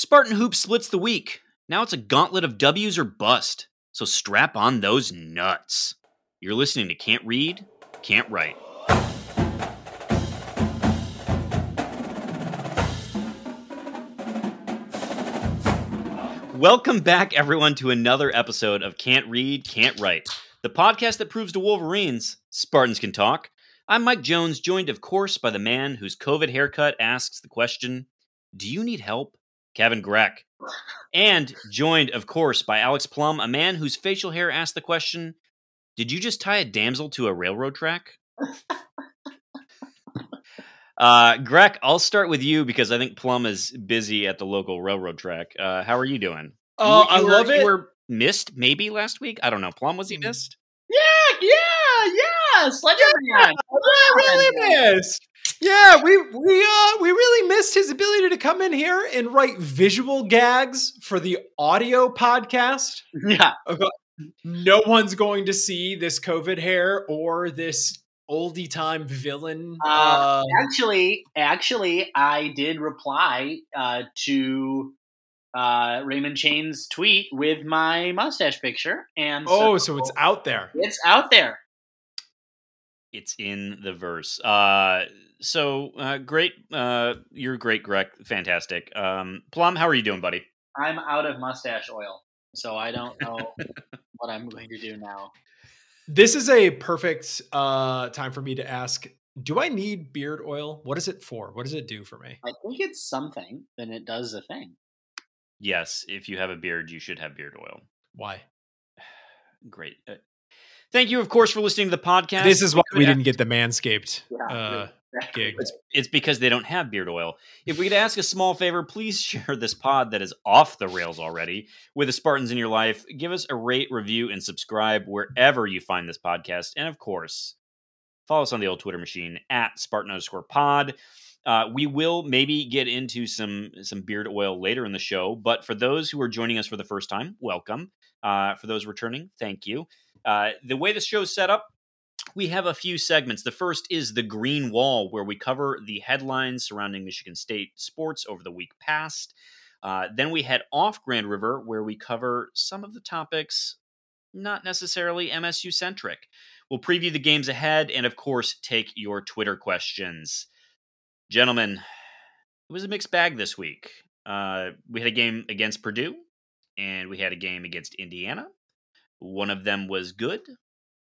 Spartan Hoop splits the week. Now it's a gauntlet of W's or bust. So strap on those nuts. You're listening to Can't Read, Can't Write. Welcome back, everyone, to another episode of Can't Read, Can't Write, the podcast that proves to Wolverines Spartans can talk. I'm Mike Jones, joined, of course, by the man whose COVID haircut asks the question Do you need help? Kevin Greck. And joined, of course, by Alex Plum, a man whose facial hair asks the question Did you just tie a damsel to a railroad track? Uh, Greg, I'll start with you because I think Plum is busy at the local railroad track. Uh, how are you doing? Oh, You- I you were- love you it. were missed maybe last week. I don't know. Plum was he Mm. missed? Yeah, yeah, yeah. Slenderman. Yeah, really missed. Yeah, we we uh we really missed his ability to come in here and write visual gags for the audio podcast. Yeah. No one's going to see this COVID hair or this oldie time villain. Uh, Uh, Actually, actually, I did reply uh, to uh, Raymond Chain's tweet with my mustache picture, and oh, so it's out there. it's out there. It's in the verse. Uh, so uh, great. Uh, you're great, Greg. Fantastic. Um, Plum, how are you doing, buddy? I'm out of mustache oil, so I don't know what I'm going to do now. This is a perfect uh time for me to ask do I need beard oil? What is it for? What does it do for me? I think it's something, and it does a thing. Yes, if you have a beard, you should have beard oil. Why? Great. Uh, thank you, of course, for listening to the podcast. This is why we didn't get the manscaped Yeah, uh, gig. It's, it's because they don't have beard oil. If we could ask a small favor, please share this pod that is off the rails already with the Spartans in your life. Give us a rate, review, and subscribe wherever you find this podcast. And of course, follow us on the old Twitter machine at Spartan underscore pod. Uh, we will maybe get into some some beard oil later in the show, but for those who are joining us for the first time, welcome. Uh, for those returning, thank you. Uh, the way the show's set up, we have a few segments. The first is the Green Wall, where we cover the headlines surrounding Michigan State sports over the week past. Uh, then we head off Grand River, where we cover some of the topics not necessarily MSU centric. We'll preview the games ahead and, of course, take your Twitter questions. Gentlemen, it was a mixed bag this week. Uh, we had a game against Purdue, and we had a game against Indiana. One of them was good,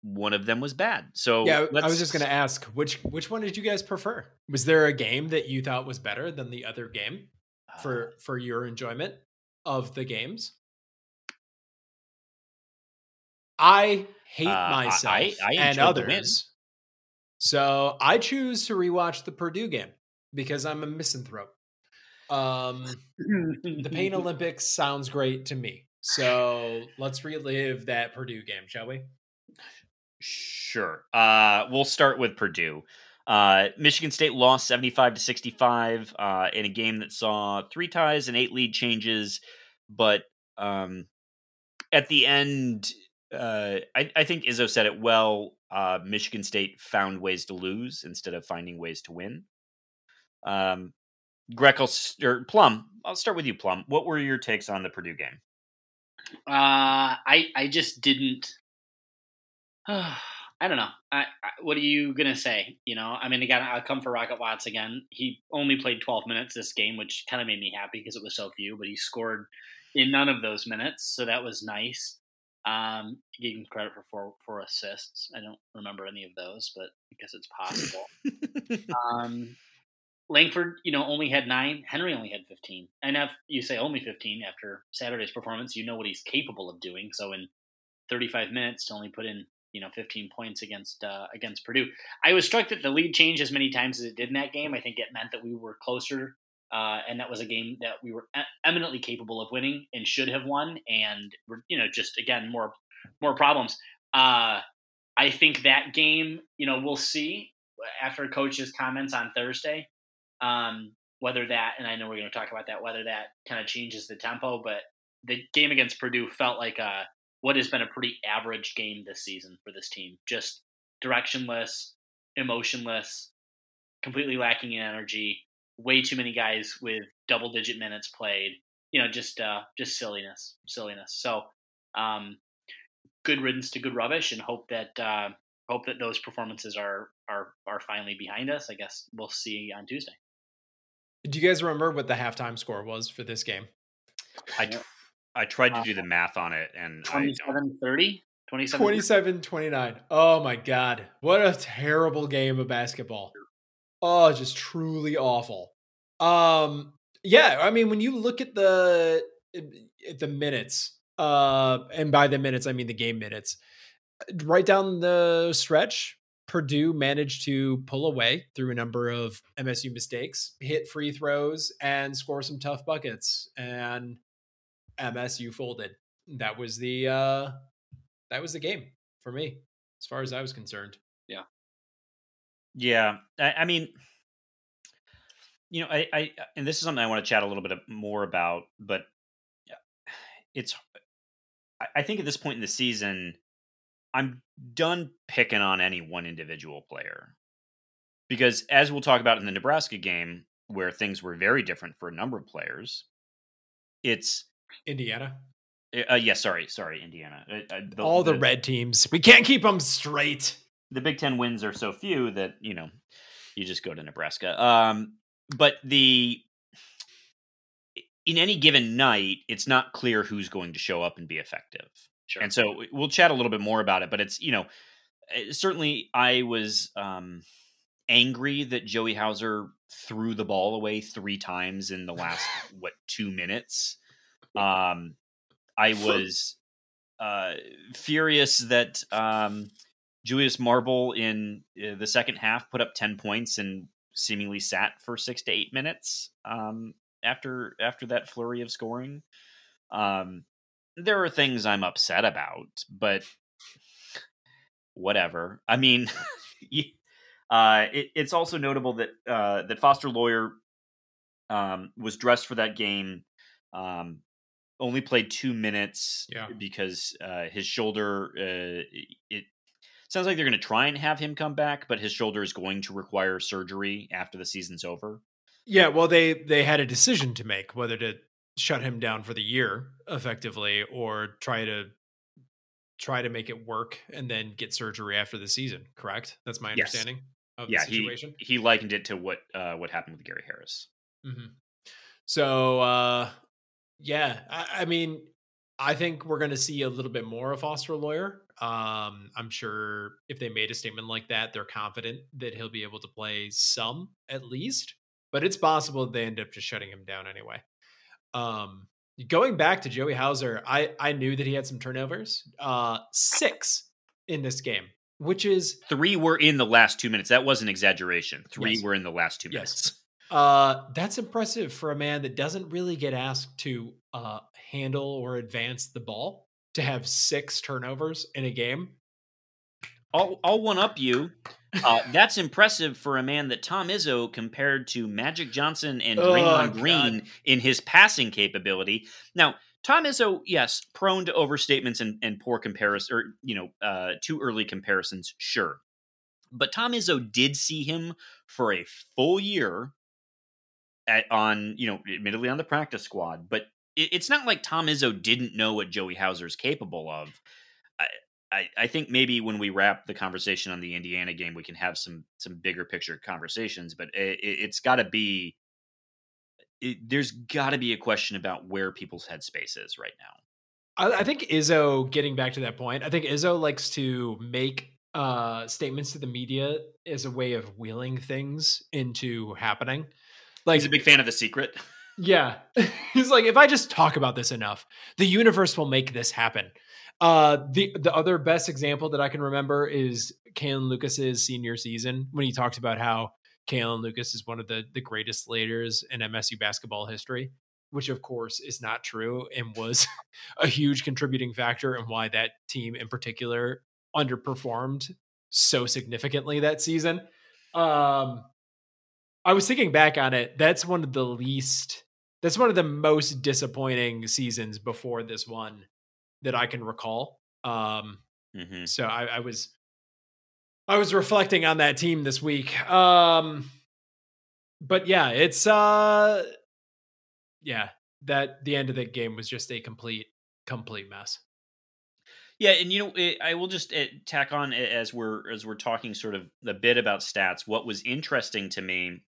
one of them was bad. So yeah, I was just going to ask which which one did you guys prefer? Was there a game that you thought was better than the other game for for your enjoyment of the games? I hate Uh, I- myself I- I and enjoyed others. So I choose to rewatch the Purdue game because I'm a misanthrope. Um, the Pain Olympics sounds great to me. So let's relive that Purdue game, shall we? Sure. Uh, we'll start with Purdue. Uh, Michigan State lost 75 to 65 uh, in a game that saw three ties and eight lead changes. But um, at the end, uh, I, I think Izzo said it well. Uh, Michigan State found ways to lose instead of finding ways to win. Um, I'll, or Plum, I'll start with you, Plum. What were your takes on the Purdue game? Uh, I I just didn't. I don't know. I, I what are you gonna say? You know, I mean, again, I'll come for Rocket Watts again. He only played 12 minutes this game, which kind of made me happy because it was so few. But he scored in none of those minutes, so that was nice. Um, gave him credit for four, four assists. I don't remember any of those, but because it's possible. um, Langford, you know, only had nine. Henry only had 15. And if you say only 15 after Saturday's performance, you know what he's capable of doing. So in 35 minutes to only put in, you know, 15 points against uh, against Purdue. I was struck that the lead changed as many times as it did in that game. I think it meant that we were closer, uh, and that was a game that we were eminently capable of winning and should have won. And we're, you know, just again more more problems. Uh, I think that game, you know, we'll see after coach's comments on Thursday um, whether that, and I know we're going to talk about that, whether that kind of changes the tempo, but the game against Purdue felt like a, what has been a pretty average game this season for this team. Just directionless, emotionless, completely lacking in energy, way too many guys with double digit minutes played. you know, just uh, just silliness, silliness. So, um, good riddance to good rubbish, and hope that uh, hope that those performances are are are finally behind us. I guess we'll see on Tuesday. Do you guys remember what the halftime score was for this game? I, tr- I tried to do the math on it and 27 30? 27 27 29. Oh my God. What a terrible game of basketball. Oh, just truly awful. Um, yeah, I mean, when you look at the at the minutes, uh, and by the minutes I mean the game minutes, right down the stretch, Purdue managed to pull away through a number of MSU mistakes, hit free throws, and score some tough buckets. And MSU folded. That was the uh that was the game for me, as far as I was concerned. Yeah. Yeah. I, I mean, you know, I, I and this is something I want to chat a little bit more about, but yeah. it's I think at this point in the season, I'm done picking on any one individual player. Because as we'll talk about in the Nebraska game, where things were very different for a number of players, it's Indiana. Eh, uh, yes, yeah, sorry, sorry, Indiana. Uh, uh, the, All the, the, red teams. We can't keep them straight. The Big Ten wins are so few that you know you just go to Nebraska. Um, but the in any given night, it's not clear who's going to show up and be effective. Sure. And so we'll chat a little bit more about it, but it's, you know, eh, certainly I was um, angry that Joey Hauser threw the ball away three times in the last, what, two minutes. Um, I was uh, furious that um, Julius Marble in uh, the second half put up 10 points and seemingly sat for six to eight minutes um, after after that flurry of scoring. Um, there are things I'm upset about, but whatever. I mean, uh, it, it's also notable that uh, that Foster Loyer um, was dressed for that game. Um, only played two minutes yeah. because uh, his shoulder. Uh, it sounds like they're going to try and have him come back, but his shoulder is going to require surgery after the season's over. Yeah, well, they they had a decision to make whether to shut him down for the year effectively or try to try to make it work and then get surgery after the season correct? That's my understanding yes. of yeah, the situation? he, he likened it to what uh what happened with gary harris. Mm-hmm. so uh yeah I, I mean i think we're going to see a little bit more of foster loyer. Um i'm sure if they made a statement like that they're confident that he'll be able to play some at least but it's possible they end up just shutting him down anyway um, going back to Joey Hauser, I I knew that he had some turnovers. Uh, six in this game, which is three were in the last two minutes. That was an exaggeration. Three yes. were in the last two minutes. Yes. Uh, that's impressive for a man that doesn't really get asked to uh, handle or advance the ball to have six turnovers in a game. I'll, I'll one up you. Uh, that's impressive for a man that Tom Izzo compared to Magic Johnson and Draymond oh, Green in his passing capability. Now, Tom Izzo, yes, prone to overstatements and, and poor comparison, or you know, uh, too early comparisons, sure. But Tom Izzo did see him for a full year at, on, you know, admittedly on the practice squad. But it, it's not like Tom Izzo didn't know what Joey Hauser is capable of. I, I think maybe when we wrap the conversation on the Indiana game, we can have some some bigger picture conversations. But it, has got to be it, there's got to be a question about where people's headspace is right now. I, I, think Izzo, getting back to that point, I think Izzo likes to make uh, statements to the media as a way of wheeling things into happening. Like he's a big fan of the secret. Yeah, he's like, if I just talk about this enough, the universe will make this happen. Uh, the the other best example that I can remember is Kalin Lucas's senior season when he talked about how Kalin Lucas is one of the the greatest leaders in MSU basketball history, which of course is not true and was a huge contributing factor in why that team in particular underperformed so significantly that season. Um, I was thinking back on it. That's one of the least. That's one of the most disappointing seasons before this one that I can recall. Um, mm-hmm. So I, I, was I was reflecting on that team this week. Um, but yeah, it's uh, yeah, that the end of the game was just a complete complete mess. Yeah, and you know, it, I will just uh, tack on as we're as we're talking sort of a bit about stats. What was interesting to me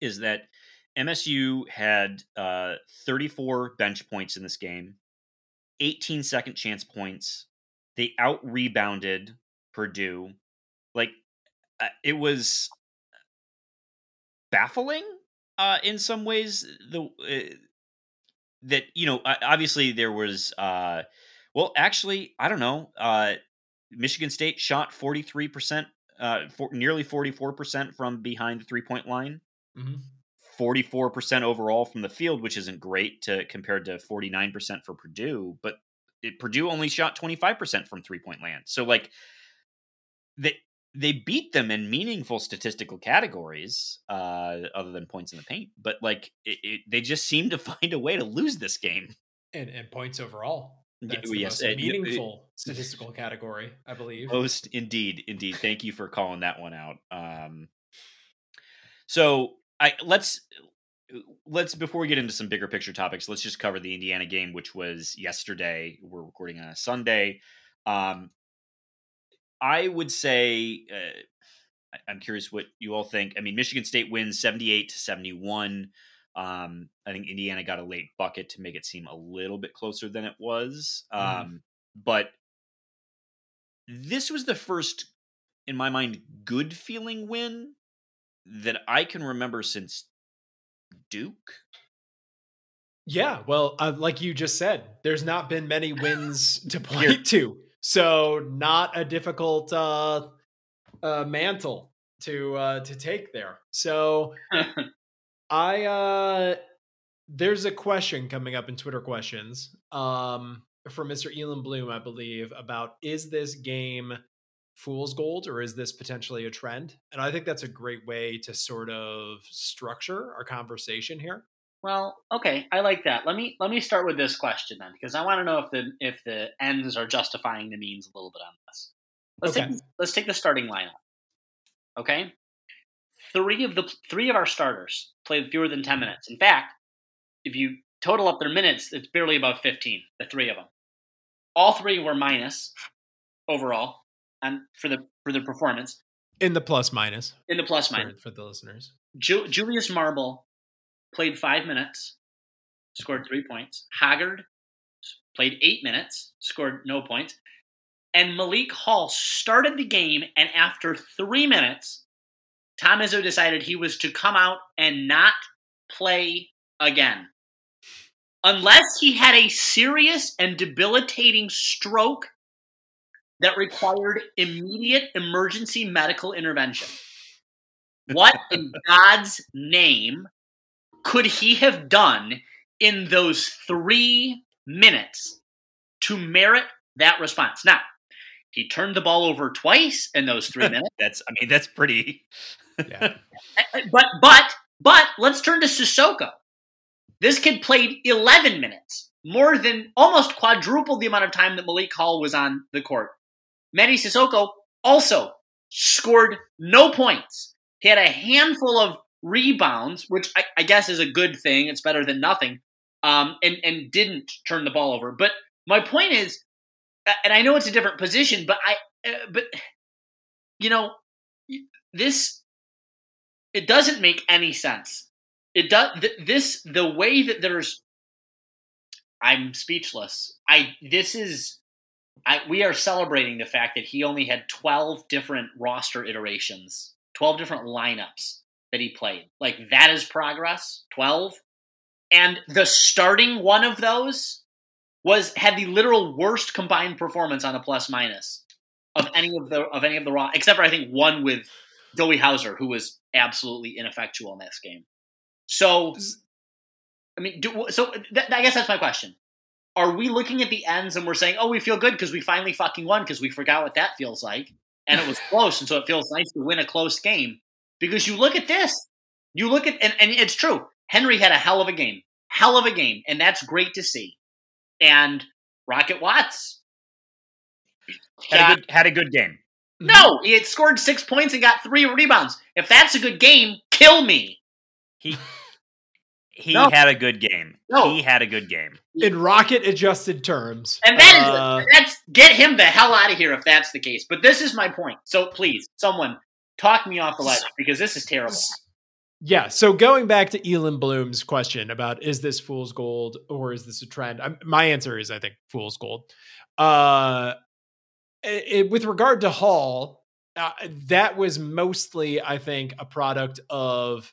is that MSU had uh, 34 bench points in this game, 18 second chance points. They out rebounded Purdue. Like uh, it was baffling uh, in some ways. The uh, that you know, obviously there was. Uh, well, actually, I don't know. Uh, Michigan State shot 43 percent, uh, for, nearly 44 percent from behind the three point line. Mm-hmm. 44% overall from the field, which isn't great to compared to 49% for Purdue, but it, Purdue only shot 25% from three point land. So like they they beat them in meaningful statistical categories uh, other than points in the paint, but like it, it, they just seem to find a way to lose this game. And, and points overall. That's the yes, most meaningful statistical category, I believe. Most indeed, indeed. Thank you for calling that one out. Um, so I let's let's before we get into some bigger picture topics, let's just cover the Indiana game, which was yesterday. We're recording on a Sunday. Um, I would say uh, I'm curious what you all think. I mean, Michigan State wins 78 to 71. Um, I think Indiana got a late bucket to make it seem a little bit closer than it was. Um, mm. But this was the first, in my mind, good feeling win that I can remember since Duke. Yeah, well, uh, like you just said, there's not been many wins to point to, so not a difficult uh, uh, mantle to uh, to take there. So, I uh, there's a question coming up in Twitter questions um, from Mr. Elon Bloom, I believe, about is this game fool's gold or is this potentially a trend? And I think that's a great way to sort of structure our conversation here. Well, okay, I like that. Let me let me start with this question then, because I want to know if the if the ends are justifying the means a little bit on this. Let's okay. take let's take the starting lineup. Okay, three of the three of our starters played fewer than ten minutes. In fact, if you total up their minutes, it's barely above fifteen. The three of them, all three were minus overall and for the for the performance in the plus minus in the plus minus for, for the listeners. Ju- Julius Marble played five minutes, scored three points. Hoggard played eight minutes, scored no points. And Malik Hall started the game, and after three minutes, Tom Izzo decided he was to come out and not play again. Unless he had a serious and debilitating stroke that required immediate emergency medical intervention. What in God's name could he have done in those three minutes to merit that response? Now, he turned the ball over twice in those three minutes. that's, I mean, that's pretty. yeah. But, but, but let's turn to Sissoko. This kid played 11 minutes, more than almost quadruple the amount of time that Malik Hall was on the court. Mady Sissoko also scored no points. He had a handful of rebounds, which I, I guess is a good thing. It's better than nothing. Um, and and didn't turn the ball over. But my point is, and I know it's a different position, but I, uh, but you know, this it doesn't make any sense. It does th- this the way that there's. I'm speechless. I this is I, we are celebrating the fact that he only had 12 different roster iterations, 12 different lineups that he played. Like that is progress, 12. And the starting one of those was had the literal worst combined performance on a plus minus of any of the of any of the raw except for I think one with Joey Hauser who was absolutely ineffectual in this game. So I mean, do, so th- I guess that's my question are we looking at the ends and we're saying, oh, we feel good because we finally fucking won because we forgot what that feels like and it was close, and so it feels nice to win a close game. Because you look at this, you look at, and, and it's true. Henry had a hell of a game, hell of a game, and that's great to see. And Rocket Watts had, had, a, good, had a good game. Mm-hmm. No, he had scored six points and got three rebounds. If that's a good game, kill me. He He No. had a good game. No. He had a good game. In rocket adjusted terms. And that is uh, that's get him the hell out of here if that's the case. But this is my point. So please, someone talk me off the ledge because this is terrible. Yeah. So going back to Elon Bloom's question about is this fool's gold or is this a trend? i my answer is I think fool's gold. Uh, it, it- with regard to Hall, uh, that was mostly I think a product of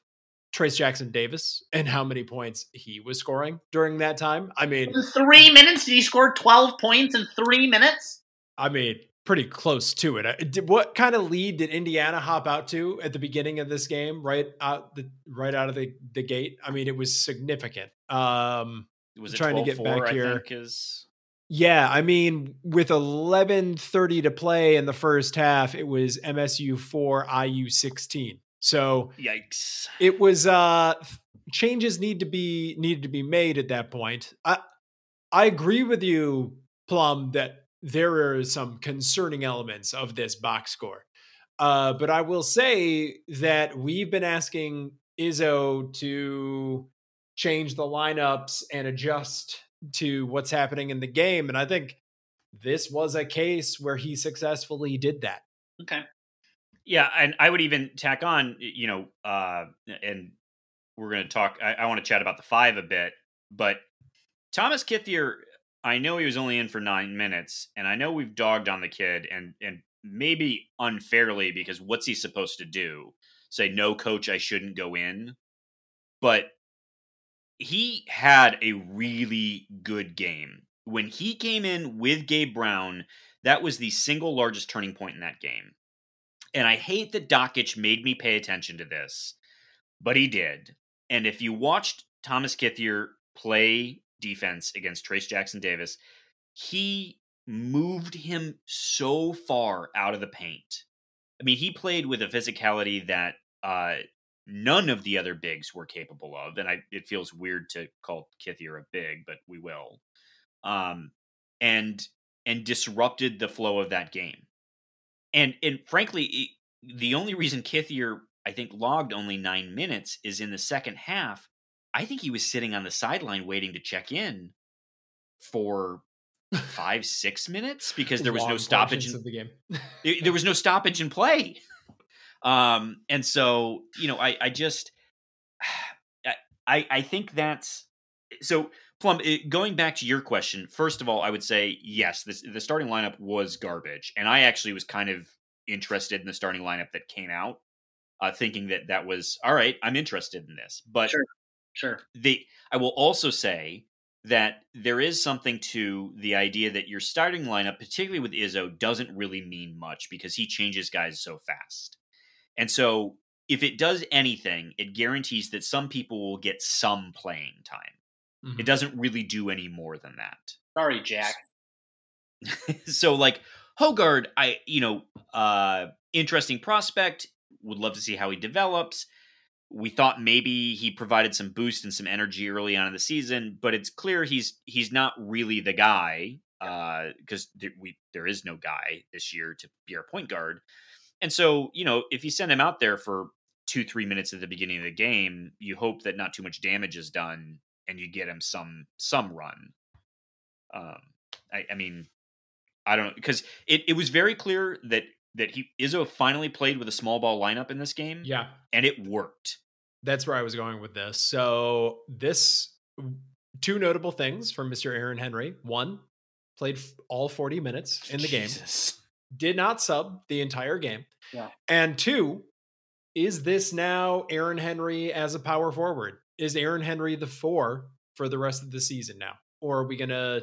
Trayce Jackson Davis and how many points he was scoring during that time. I mean, In three minutes, did he score twelve points in three minutes? I mean, pretty close to it. Uh, did- What kind of lead did Indiana hop out to at the beginning of this game? Right out the right out of the, the gate. I mean, it was significant. Um, Was it Trying to get back I here. yeah, I mean, with eleven thirty to play in the first half, it was MSU four, IU sixteen. So yikes. it was uh changes need to be needed to be made at that point. I I agree with you, Plum, that there are some concerning elements of this box score. Uh, but I will say that we've been asking Izzo to change the lineups and adjust to what's happening in the game. And I think this was a case where he successfully did that. Okay. Yeah, and I would even tack on, you know, uh, and we're going to talk. I, I want to chat about the five a bit, but Thomas Kithier, I know he was only in for nine minutes, and I know we've dogged on the kid, and and maybe unfairly because what's he supposed to do? Say no, coach, I shouldn't go in, but he had a really good game when he came in with Gabe Brown. That was the single largest turning point in that game. And I hate that Dockich made me pay attention to this, but he did. And if you watched Thomas Kithier play defense against Trayce Jackson Davis, he moved him so far out of the paint. I mean, he played with a physicality that uh, none of the other bigs were capable of. And I, it feels weird to call Kithier a big, but we will. Um, and and disrupted the flow of that game. And and frankly, the only reason Kithier I think logged only nine minutes is in the second half. I think he was sitting on the sideline waiting to check in for five six minutes because there was no stoppage. In, of the game. there there was no stoppage in play. Um, and so you know, I I just I I think that's so. Plum, it, going back to your question, first of all, I would say yes. This, the starting lineup was garbage, and I actually was kind of interested in the starting lineup that came out, uh, thinking that that was all right. I'm interested in this, but Sure. Sure. they I will also say that there is something to the idea that your starting lineup, particularly with Izzo, doesn't really mean much because he changes guys so fast. And so if it does anything, it guarantees that some people will get some playing time. Mhm. It doesn't really do any more than that. Sorry, Jack. so like Hoggard, I you know, uh interesting prospect. Would love to see how he develops. We thought maybe he provided some boost and some energy early on in the season, but it's clear he's he's not really the guy because there, we there is no guy this year to be our point guard. And so you know, if you send him out there for two three minutes at the beginning of the game, you hope that not too much damage is done and you get him some some run. Um, I, I mean, I don't know because it, it was very clear that that he Izzo finally played with a small ball lineup in this game, Yeah. and it worked. That's where I was going with this. So this two notable things from Mr. Aaron Henry. One, played all 40 minutes in the game. Did not sub the entire game. Yeah. And two, is this now Aaron Henry as a power forward? Is Aaron Henry the four for the rest of the season now? Or are we gonna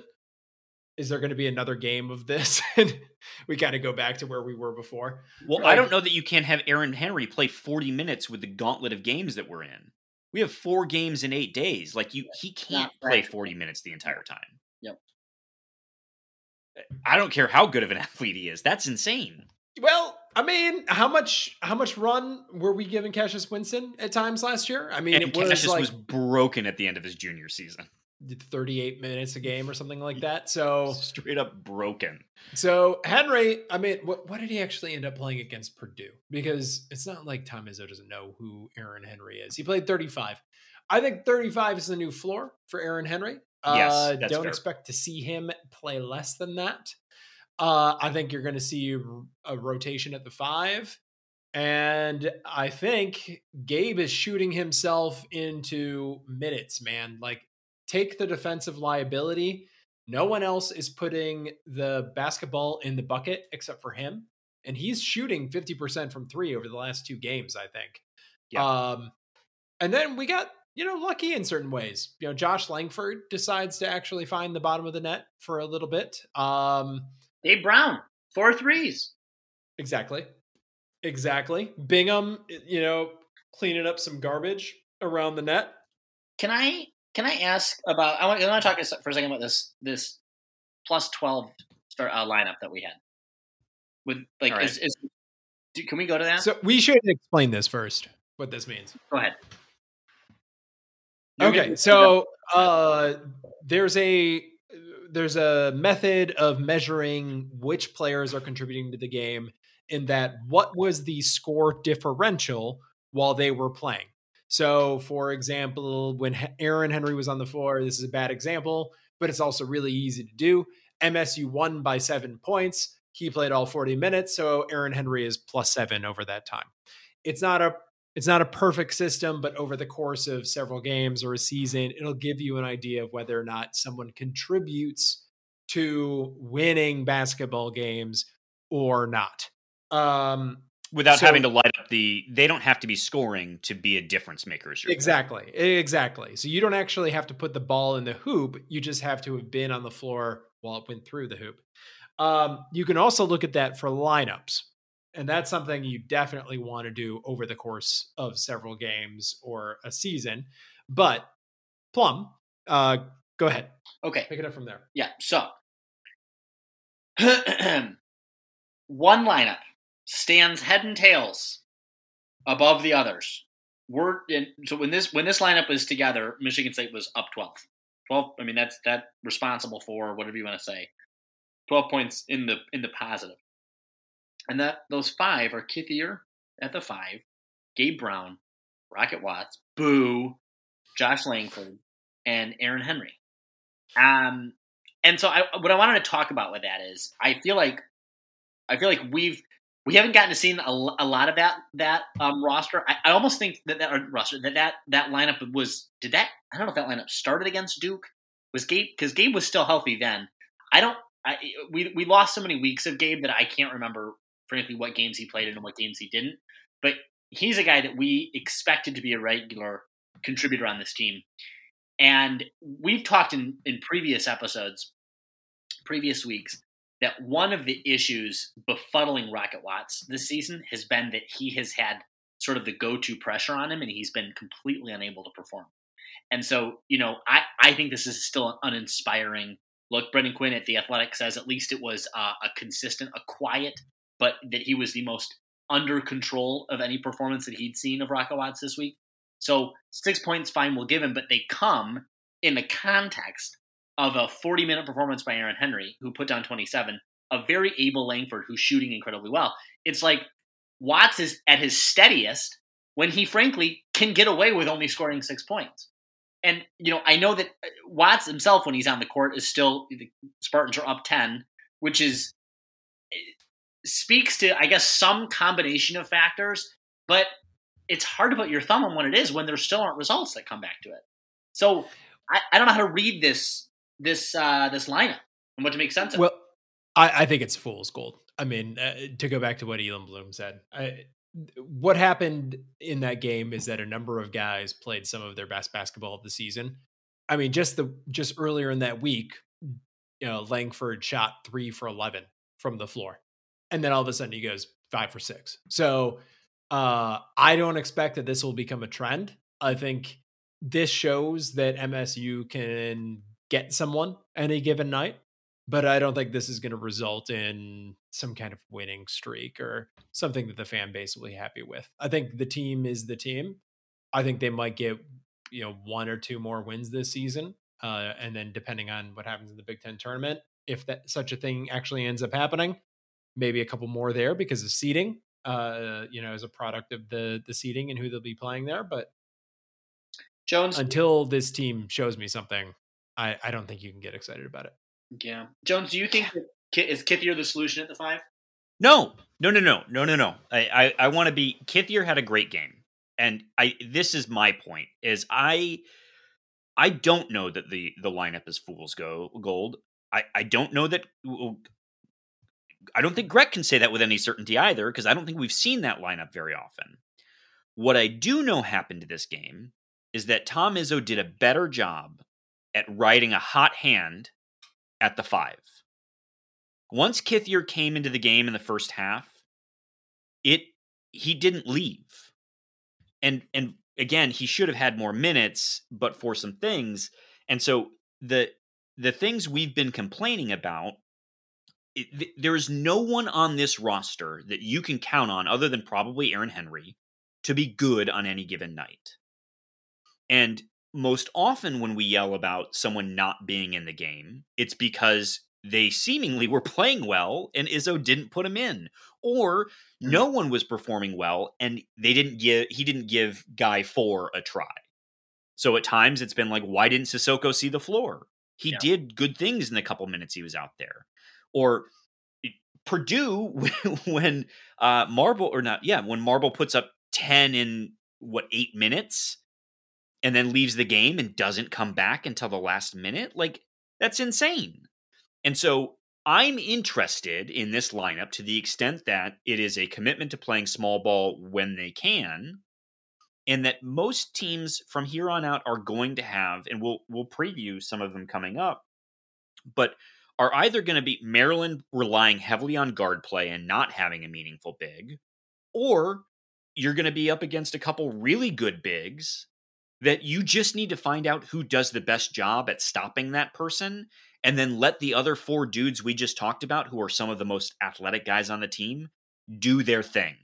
is there gonna be another game of this? and we kind of go back to where we were before. Well, I don't know that you can't have Aaron Henry play 40 minutes with the gauntlet of games that we're in. We have four games in eight days. Like you, he can't play 40 minutes the entire time. Yep. I don't care how good of an athlete he is. That's insane. Well, I mean, how much how much run were we giving Cassius Winston at times last year? I mean, and it was Cassius like was broken at the end of his junior season. 38 minutes a game or something like that. So Straight up broken. so Henry, I mean, what what did he actually end up playing against Purdue? Because it's not like Tom Izzo doesn't know who Aaron Henry is. He played 35. I think 35 is the new floor for Aaron Henry. Yes, uh, that's don't fair. expect to see him play less than that. Uh, I think you're going to see a rotation at the five. And I think Gabe is shooting himself into minutes, man. Like, take the defensive liability. No one else is putting the basketball in the bucket except for him. And he's shooting 50% from three over the last two games, I think. Yeah. Um, and then we got, you know, lucky in certain ways. You know, Josh Langford decides to actually find the bottom of the net for a little bit. Um, Gabe Brown, four threes. Exactly. Exactly. Bingham, you know, cleaning up some garbage around the net. Can I can I ask about? I want, I want to talk for a second about this this plus twelve start uh, lineup that we had. With like, right. is, is do, can we go to that? So we should explain this first, what this means. go ahead. You're Okay, so uh there's a there's a method of measuring which players are contributing to the game in that what was the score differential while they were playing. So, for example, when Aaron Henry was on the floor, this is a bad example, but it's also really easy to do. MSU won by seven points. He played all 40 minutes, so Aaron Henry is plus seven over that time. It's not a it's not a perfect system, but over the course of several games or a season, it'll give you an idea of whether or not someone contributes to winning basketball games or not. Um, Without So- having to light up the, they don't have to be scoring to be a difference maker. is your point. Exactly. Exactly. So you don't actually have to put the ball in the hoop. You just have to have been on the floor while it went through the hoop. Um, you can also look at that for lineups. And that's something you definitely want to do over the course of several games or a season. But Plum, uh, go ahead. Okay. Pick it up from there. Yeah. So one lineup stands head and tails above the others. We're in, so when this when this lineup is together, Michigan State was up 12. 12 I mean that's that responsible for whatever you want to say. 12 points in the in the positive. And that those five are Kithier at the 5, Gabe Brown, Rocket Watts, Boo, Josh Langford, and Aaron Henry. Um and so I, what I wanted to talk about with that is I feel like I feel like we've we haven't gotten to see a lot of that that um, roster. I, I almost think that that roster that that that lineup was did that I don't know if that lineup started against Duke was Gabe because Gabe was still healthy then. I don't. I, we we lost so many weeks of Gabe that I can't remember frankly what games he played in and what games he didn't. But he's a guy that we expected to be a regular contributor on this team. And we've talked in, in previous episodes, previous weeks, that one of the issues befuddling Rocket Watts this season has been that he has had sort of the go to pressure on him and he's been completely unable to perform. And so, you know, I, I think this is still an uninspiring look. Brendan Quinn at The Athletic says at least it was uh, a consistent, a quiet, but that he was the most under control of any performance that he'd seen of Rocket Watts this week. So six points, fine, we'll give him, but they come in the context of a 40 minute performance by Aaron Henry, who put down 27, a very able Langford who's shooting incredibly well. It's like Watts is at his steadiest when he frankly can get away with only scoring six points. And, you know, I know that Watts himself, when he's on the court, is still, the Spartans are up 10, which is, speaks to, I guess, some combination of factors, but it's hard to put your thumb on what it is when there still aren't results that come back to it. So I, I don't know how to read this this uh, this lineup and what to make sense of. Well, I, I think it's fool's gold. I mean, uh, to go back to what Elam Bloom said, I, what happened in that game is that a number of guys played some of their best basketball of the season. I mean, just the just earlier in that week, you know, Langford shot three for eleven from the floor, and then all of a sudden he goes five for six. So uh, I don't expect that this will become a trend. I think this shows that MSU can get someone any given night but I don't think this is going to result in some kind of winning streak or something that the fan base will be happy with. I think the team is the team. I think they might get you know one or two more wins this season, uh, and then depending on what happens in the Big Ten tournament, if that such a thing actually ends up happening, maybe a couple more there because of seeding. Uh, you know, as a product of the the seeding and who they'll be playing there, but Jones until this team shows me something, I, I don't think you can get excited about it. Yeah, Jones. Do you think that Ki- is Kithier the solution at the five? No, no, no, no, no, no, no. I, I, I want to be. Kithier had a great game, and I. This is my point: is I, I don't know that the the lineup is fool's go gold. I, I don't know that. I don't think Greg can say that with any certainty either, because I don't think we've seen that lineup very often. What I do know happened to this game is that Tom Izzo did a better job at riding a hot hand at the five. Once Kithier came into the game in the first half, it he didn't leave. And and again, he should have had more minutes, but for some things. And so the the things we've been complaining about it, th- there is no one on this roster that you can count on other than probably Aaron Henry to be good on any given night. And most often when we yell about someone not being in the game, it's because they seemingly were playing well and Izzo didn't put him in or Hmm. no one was performing well and they didn't give he didn't give guy 4 a try. So at times it's been like why didn't Sissoko see the floor? He Yeah. did good things in the couple minutes he was out there. Or Purdue when uh Marble or not yeah, when Marble puts up 10 in what 8 minutes and then leaves the game and doesn't come back until the last minute, like that's insane. And so I'm interested in this lineup to the extent that it is a commitment to playing small ball when they can, and that most teams from here on out are going to have, and we'll we'll preview some of them coming up, but are either going to be Maryland relying heavily on guard play and not having a meaningful big, or you're going to be up against a couple really good bigs that you just need to find out who does the best job at stopping that person and then let the other four dudes we just talked about who are some of the most athletic guys on the team do their thing.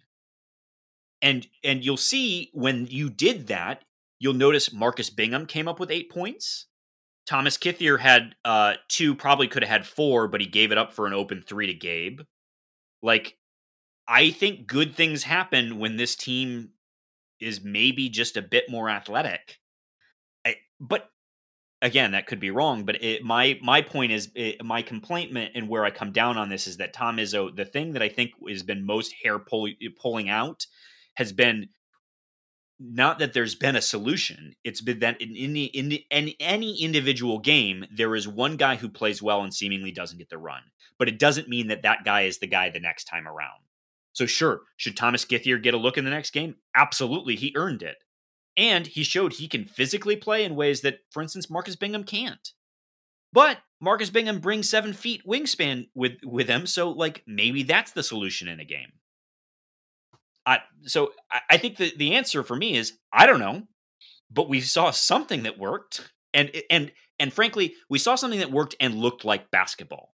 And and you'll see when you did that, you'll notice Marcus Bingham came up with 8 points. Thomas Kithier had uh 2 probably could have had 4 but he gave it up for an open 3 to Gabe. Like I think good things happen when this team is maybe just a bit more athletic. I, but again, that could be wrong. But it, my my point is it, my complaintment and where I come down on this is that Tom Izzo, the thing that I think has been most hair pull, pulling out, has been not that there's been a solution. It's been that in any in, in any individual game, there is one guy who plays well and seemingly doesn't get the run. But it doesn't mean that that guy is the guy the next time around. So sure, should Thomas Kithier get a look in the next game? Absolutely, he earned it. And he showed he can physically play in ways that, for instance, Marcus Bingham can't. But Marcus Bingham brings seven feet wingspan with with him, so like maybe that's the solution in a game. I so I, I think the, the answer for me is I don't know, but we saw something that worked, and and and frankly, we saw something that worked and looked like basketball,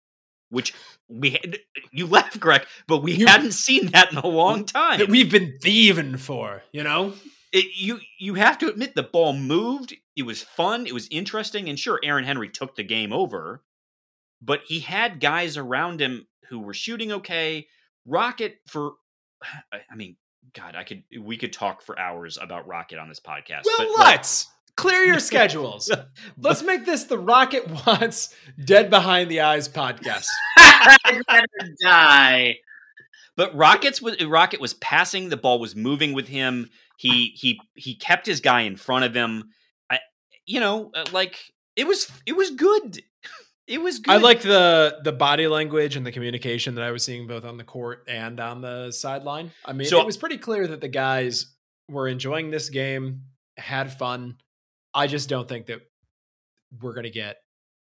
which we had, you laugh, Greg, but we You- hadn't seen that in a long time. That we've been thieving for, you know? it, you you have to admit the ball moved. It was fun. It was interesting, and sure, Aaron Henry took the game over, but he had guys around him who were shooting okay. Rocket for, I I mean, God, I could we could talk for hours about Rocket on this podcast. Well, but, let's clear your schedules. Let's make this the Rocket Watts Dead Behind the Eyes podcast. I'd rather die. But Rockets was Rocket was passing. The ball was moving with him. He he he kept his guy in front of him. I, you know, uh, like it was it was good. It was good. I liked the the body language and the communication that I was seeing both on the court and on the sideline. I mean, So- it was pretty clear that the guys were enjoying this game, had fun. I just don't think that we're going to get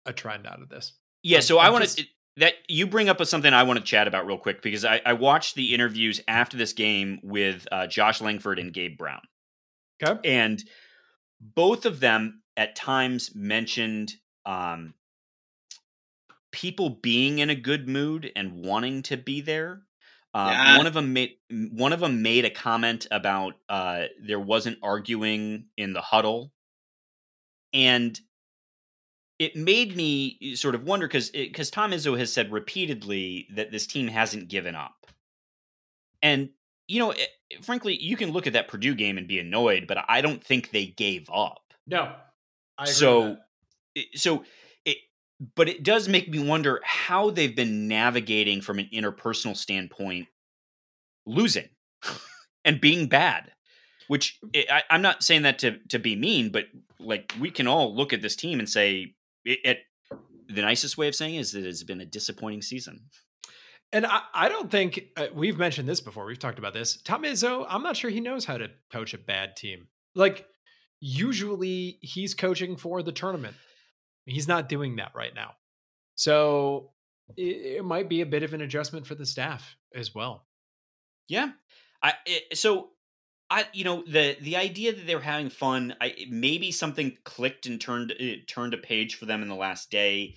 a trend out of this. Yeah, I'm- so I I'm want to that you bring up something I want to chat about real quick because I, I watched the interviews after this game with uh, Josh Langford and Gabe Brown, Okay. and both of them at times mentioned um, people being in a good mood and wanting to be there. Uh, Yeah. One of them made one of them made a comment about uh, there wasn't arguing in the huddle, and it made me sort of wonder because because Tom Izzo has said repeatedly that this team hasn't given up, and you know, eh, frankly, you can look at that Purdue game and be annoyed, but I don't think they gave up. No. so, so it, but it does make me wonder how they've been navigating from an interpersonal standpoint, losing and being bad. Which I, I'm not saying that to to be mean, but like we can all look at this team and say it, it the nicest way of saying is that it's been a disappointing season. And I, I don't think uh, we've mentioned this before. We've talked about this. Tom Izzo, I'm not sure he knows how to coach a bad team. Like, usually he's coaching for the tournament. He's not doing that right now. So it, it might be a bit of an adjustment for the staff as well. Yeah. I it, so I you know the the idea that they were having fun, I maybe something clicked and turned it turned a page for them in the last day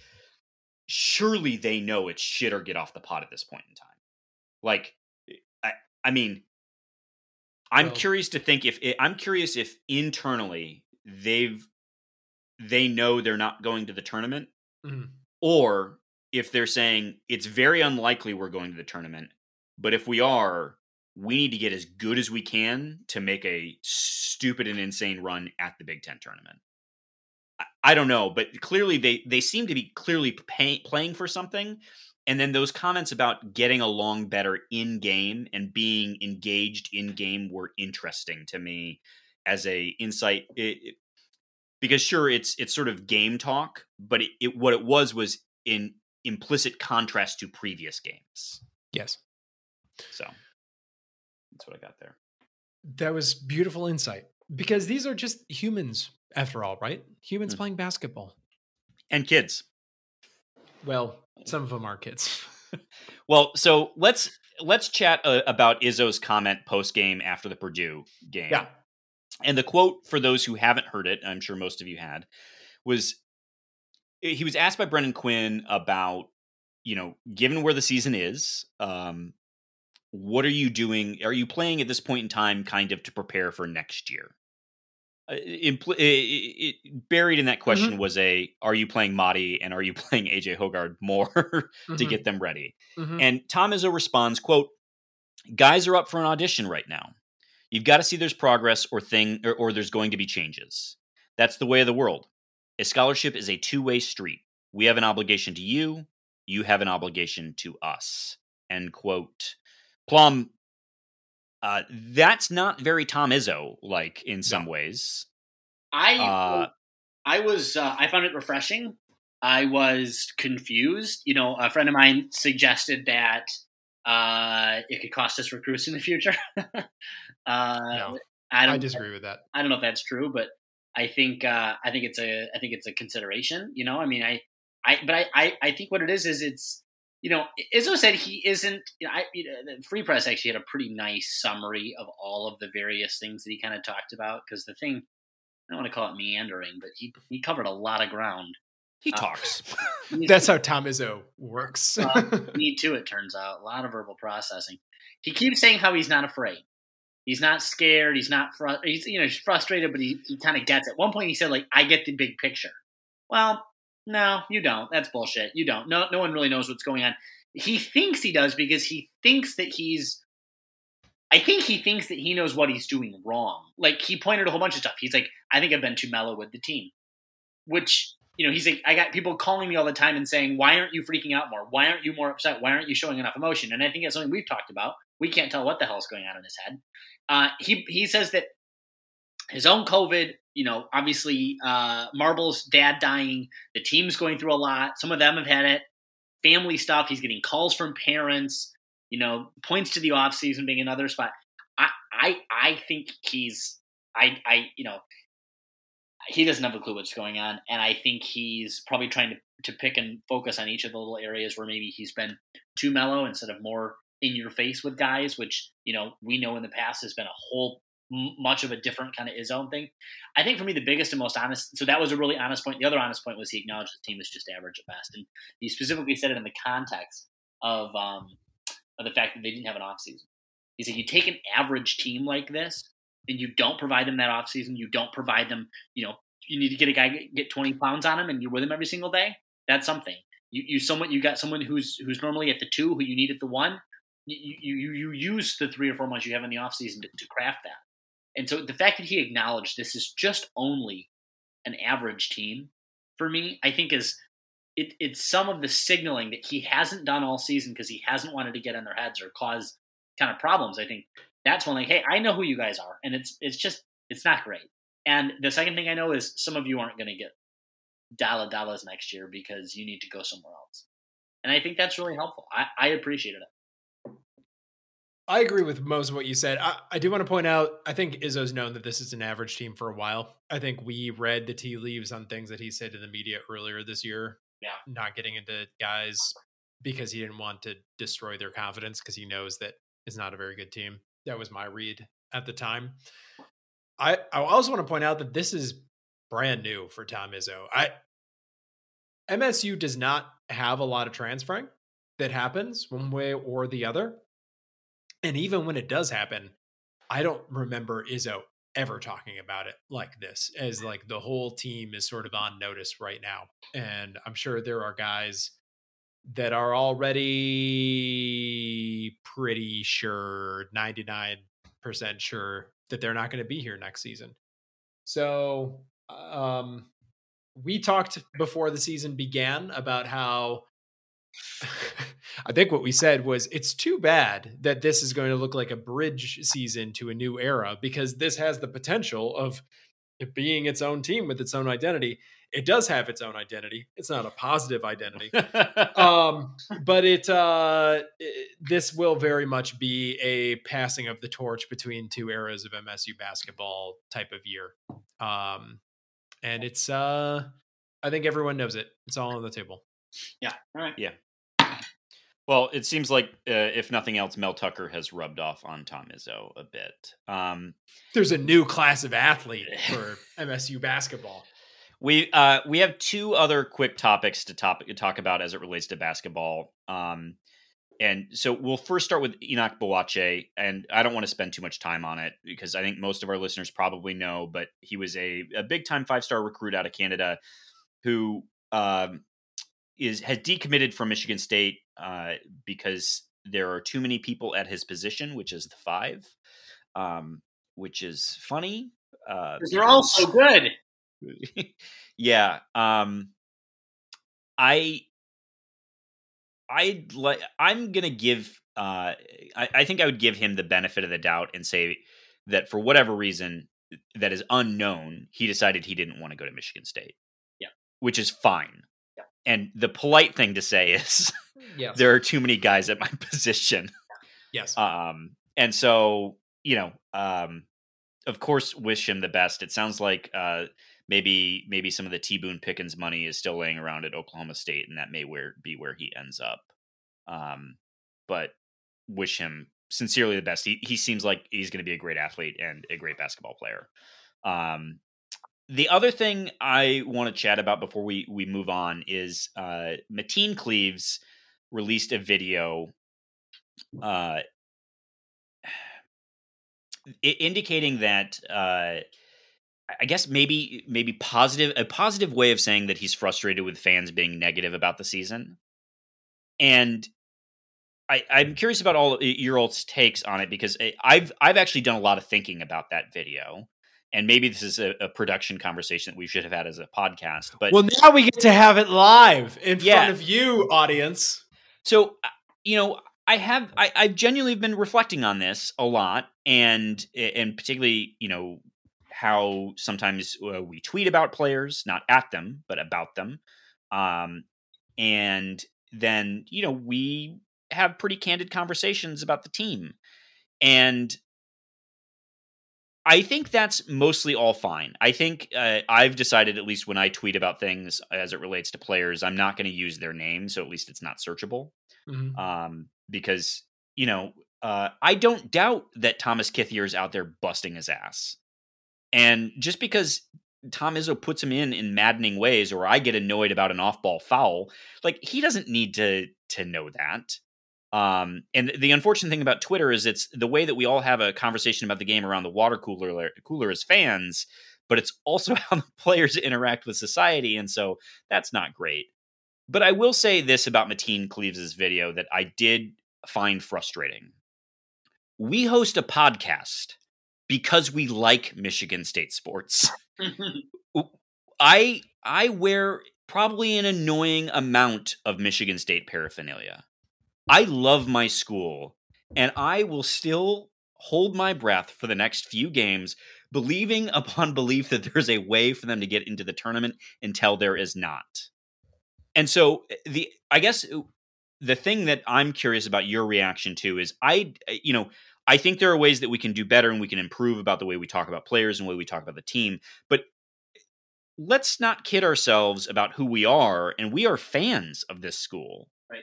surely they know it's shit or get off the pot at this point in time. Like, eh, I, I mean, I'm well, curious to think if eh, I'm curious if internally they've they know they're not going to the tournament, mm-hmm. or if they're saying it's very unlikely we're going to the tournament, but if we are, we need to get as good as we can to make a stupid and insane run at the Big Ten tournament. I don't know, but clearly they they seem to be clearly pay, playing for something. And then those comments about getting along better in game and being engaged in game were interesting to me as a insight. It, it, because sure, it's it's sort of game talk, but it, it what it was was in implicit contrast to previous games. Yes. So that's what I got there. That was beautiful insight because these are just humans after all, right? Humans mm. playing basketball and kids. Well, some of them are kids. well, so let's let's chat uh, about Izzo's comment post game after the Purdue game. Yeah. And the quote for those who haven't heard it, I'm sure most of you had, was he was asked by Brendan Quinn about, you know, given where the season is, um, what are you doing? Are you playing at this point in time kind of to prepare for next year? Uh, impl- it, it, buried in that question mm-hmm. was a are you playing Mady and are you playing AJ Hoggard more to mm-hmm. get them ready? Mm-hmm. And Tom Izzo responds, quote, guys are up for an audition right now. You've got to see there's progress or thing or, or there's going to be changes. That's the way of the world. A scholarship is a two-way street. We have an obligation to you, you have an obligation to us. End quote. Plum, uh, that's not very Tom Izzo like in some ways. I uh, I was uh, I found it refreshing. I was confused. You know, a friend of mine suggested that uh, it could cost us recruits in the future. uh, no, I, I disagree with that. I don't know if that's true, but I think uh, I think it's a I think it's a consideration. You know, I mean, I I but I I, I think what it is is it's you know, Izzo said he isn't. You know, I, you know, the Free Press actually had a pretty nice summary of all of the various things that he kind of talked about. Because the thing, I don't want to call it meandering, but he he covered a lot of ground. He uh, talks. That's how Tom Izzo works. uh, me too. It turns out a lot of verbal processing. He keeps saying how he's not afraid. He's not scared. He's not. Fru- he's you know he's frustrated, but he he kind of gets it. At one point, he said like, "I get the big picture." Well, no, you don't. That's bullshit. You don't. No, no one really knows what's going on. He thinks he does because he thinks that he's. I think he thinks that he knows what he's doing wrong. Like he pointed a whole bunch of stuff. He's like, I think I've been too mellow with the team, which you know, he's like, I got people calling me all the time and saying, why aren't you freaking out more? Why aren't you more upset? Why aren't you showing enough emotion? And I think that's something we've talked about. We can't tell what the hell's going on in his head. Uh, he he says that his own COVID, you know, obviously uh, Marble's dad dying, the team's going through a lot. Some of them have had it. Family stuff. He's getting calls from parents. You know, points to the offseason being another spot. I, I, I think he's, I, I, you know, he doesn't have a clue what's going on, and I think he's probably trying to to pick and focus on each of the little areas where maybe he's been too mellow instead of more in your face with guys, which you know we know in the past has been a whole much of a different kind of his own thing. I think for me, the biggest and most honest, so that was a really honest point. The other honest point was he acknowledged the team is just average at best. And he specifically said it in the context of, um, of the fact that they didn't have an offseason. He said, you take an average team like this and you don't provide them that off season, you don't provide them, you know, you need to get a guy get 20 pounds on him and you're with him every single day. That's something. You, you someone you got someone who's who's normally at the two who you need at the one. You, you, you use the three or four months you have in the offseason to, to craft that. And so the fact that he acknowledged this is just only an average team for me. I think is it, it's some of the signaling that he hasn't done all season because he hasn't wanted to get in their heads or cause kind of problems. I think that's one like, hey, I know who you guys are, and it's it's just it's not great. And the second thing I know is some of you aren't going to get dollar dollars next year because you need to go somewhere else. And I think that's really helpful. I, I appreciated it. I agree with most of what you said. I, I do want to point out, I think Izzo's known that this is an average team for a while. I think we read the tea leaves on things that he said to the media earlier this year. Yeah. Not getting into guys because he didn't want to destroy their confidence because he knows that it's not a very good team. That was my read at the time. I, I also want to point out that this is brand new for Tom Izzo. I MSU does not have a lot of transferring that happens one way or the other. And even when it does happen, I don't remember Izzo ever talking about it like this, as like the whole team is sort of on notice right now. And I'm sure there are guys that are already pretty sure, 99% sure that they're not going to be here next season. So, um, we talked before the season began about how I think what we said was it's too bad that this is going to look like a bridge season to a new era because this has the potential of being its own team with its own identity. It does have its own identity. It's not a positive identity. um, but it, uh, it, this will very much be a passing of the torch between two eras of MSU basketball type of year. Um, and it's uh, I think everyone knows it. It's all on the table. Yeah. All right. Yeah. Well, it seems like uh, if nothing else, Mel Tucker has rubbed off on Tom Izzo a bit. Um, There's a new class of athlete for MSU basketball. We uh, we have two other quick topics to top, talk about as it relates to basketball. Um, and so we'll first start with Enoch Boakye, and I don't want to spend too much time on it because I think most of our listeners probably know, but he was a, a big time five star recruit out of Canada who um, is has decommitted from Michigan State uh, because there are too many people at his position, which is the five, um, which is funny. Uh, they're all so good. yeah. Um, I I like. I'm gonna give. Uh, I, I think I would give him the benefit of the doubt and say that for whatever reason that is unknown, he decided he didn't want to go to Michigan State. Yeah, which is fine. Yeah. And the polite thing to say is, yes. there are too many guys at my position. Yes. Um, and so you know, um, of course, wish him the best. It sounds like uh, maybe maybe some of the T Boone Pickens money is still laying around at Oklahoma State, and that may where be where he ends up. Um, but wish him sincerely the best. He he seems like he's going to be a great athlete and a great basketball player. Um, the other thing I want to chat about before we we move on is uh, Mateen Cleaves released a video. Uh, indicating that uh, I guess maybe maybe positive a positive way of saying that he's frustrated with fans being negative about the season, and I, I'm curious about all your all's takes on it because I've I've actually done a lot of thinking about that video, and maybe this is a, a production conversation that we should have had as a podcast. But well, now we get to have it live in Yeah. front of you, audience. So, uh, you know, I have I, I've genuinely been reflecting on this a lot, and and particularly, you know, how sometimes uh, we tweet about players, not at them, but about them, um, and then you know we have pretty candid conversations about the team, and I think that's mostly all fine. I think uh, I've decided, at least when I tweet about things as it relates to players, I'm not going to use their name, so at least it's not searchable Mhm. um, because you know uh, I don't doubt that Thomas Kithier is out there busting his ass, and just because Tom Izzo puts him in in maddening ways, or I get annoyed about an off-ball foul, like he doesn't need to to know that. Um, and the unfortunate thing about Twitter is it's the way that we all have a conversation about the game around the water cooler cooler as fans, but it's also how the players interact with society, and so that's not great. But I will say this about Mateen Cleaves' video that I did find frustrating. We host a podcast because we like Michigan State sports. I I wear probably an annoying amount of Michigan State paraphernalia. I love my school, and I will still hold my breath for the next few games, believing upon belief that there's a way for them to get into the tournament until there is not. And so eh, the I guess the thing that I'm curious about your reaction to is I eh, you know I think there are ways that we can do better and we can improve about the way we talk about players and the way we talk about the team. But let's not kid ourselves about who we are. And we are fans of this school. Right.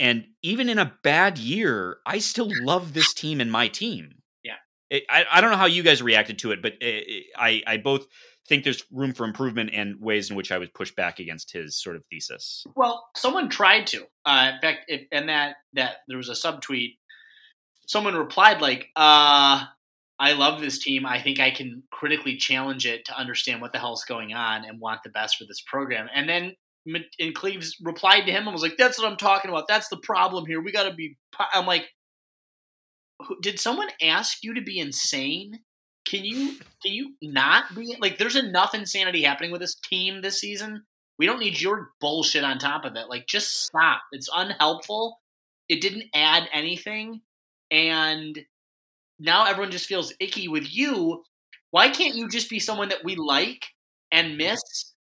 And even in a bad year, I still love this team and my team. Yeah. It, I, I don't know how you guys reacted to it, but it, I, I both think there's room for improvement and ways in which I would push back against his sort of thesis. Well, someone tried to. Uh, in fact, if, and that that there was a subtweet. Someone replied like, uh, "I love this team. I think I can critically challenge it to understand what the hell's going on and want the best for this program." And then and Cleaves replied to him and was like, "That's what I'm talking about. That's the problem here. We got to be." I'm like, "Did someone ask you to be insane? Can you can you not be like? There's enough insanity happening with this team this season. We don't need your bullshit on top of it. Like, just stop. It's unhelpful. It didn't add anything, and now everyone just feels icky with you. Why can't you just be someone that we like and miss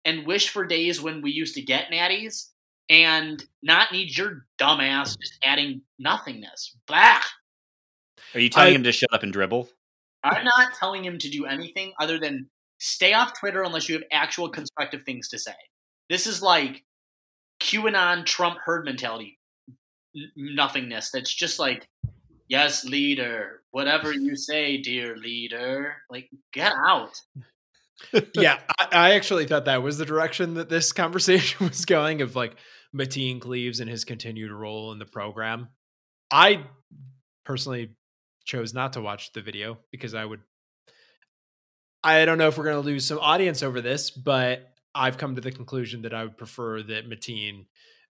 and wish for days when we used to get natties and not need your dumbass just adding nothingness? Bah! Are you telling I- him to shut up and dribble? I'm not telling him to do anything other than stay off Twitter unless you have actual constructive things to say. This is like QAnon Trump herd mentality n- nothingness that's just like, yes, leader, whatever you say, dear leader. Like, get out. yeah, I, I actually thought that was the direction that this conversation was going of like Mateen Cleaves and his continued role in the program. I personally chose not to watch the video because I would. I don't know if we're going to lose some audience over this, but I've come to the conclusion that I would prefer that Mateen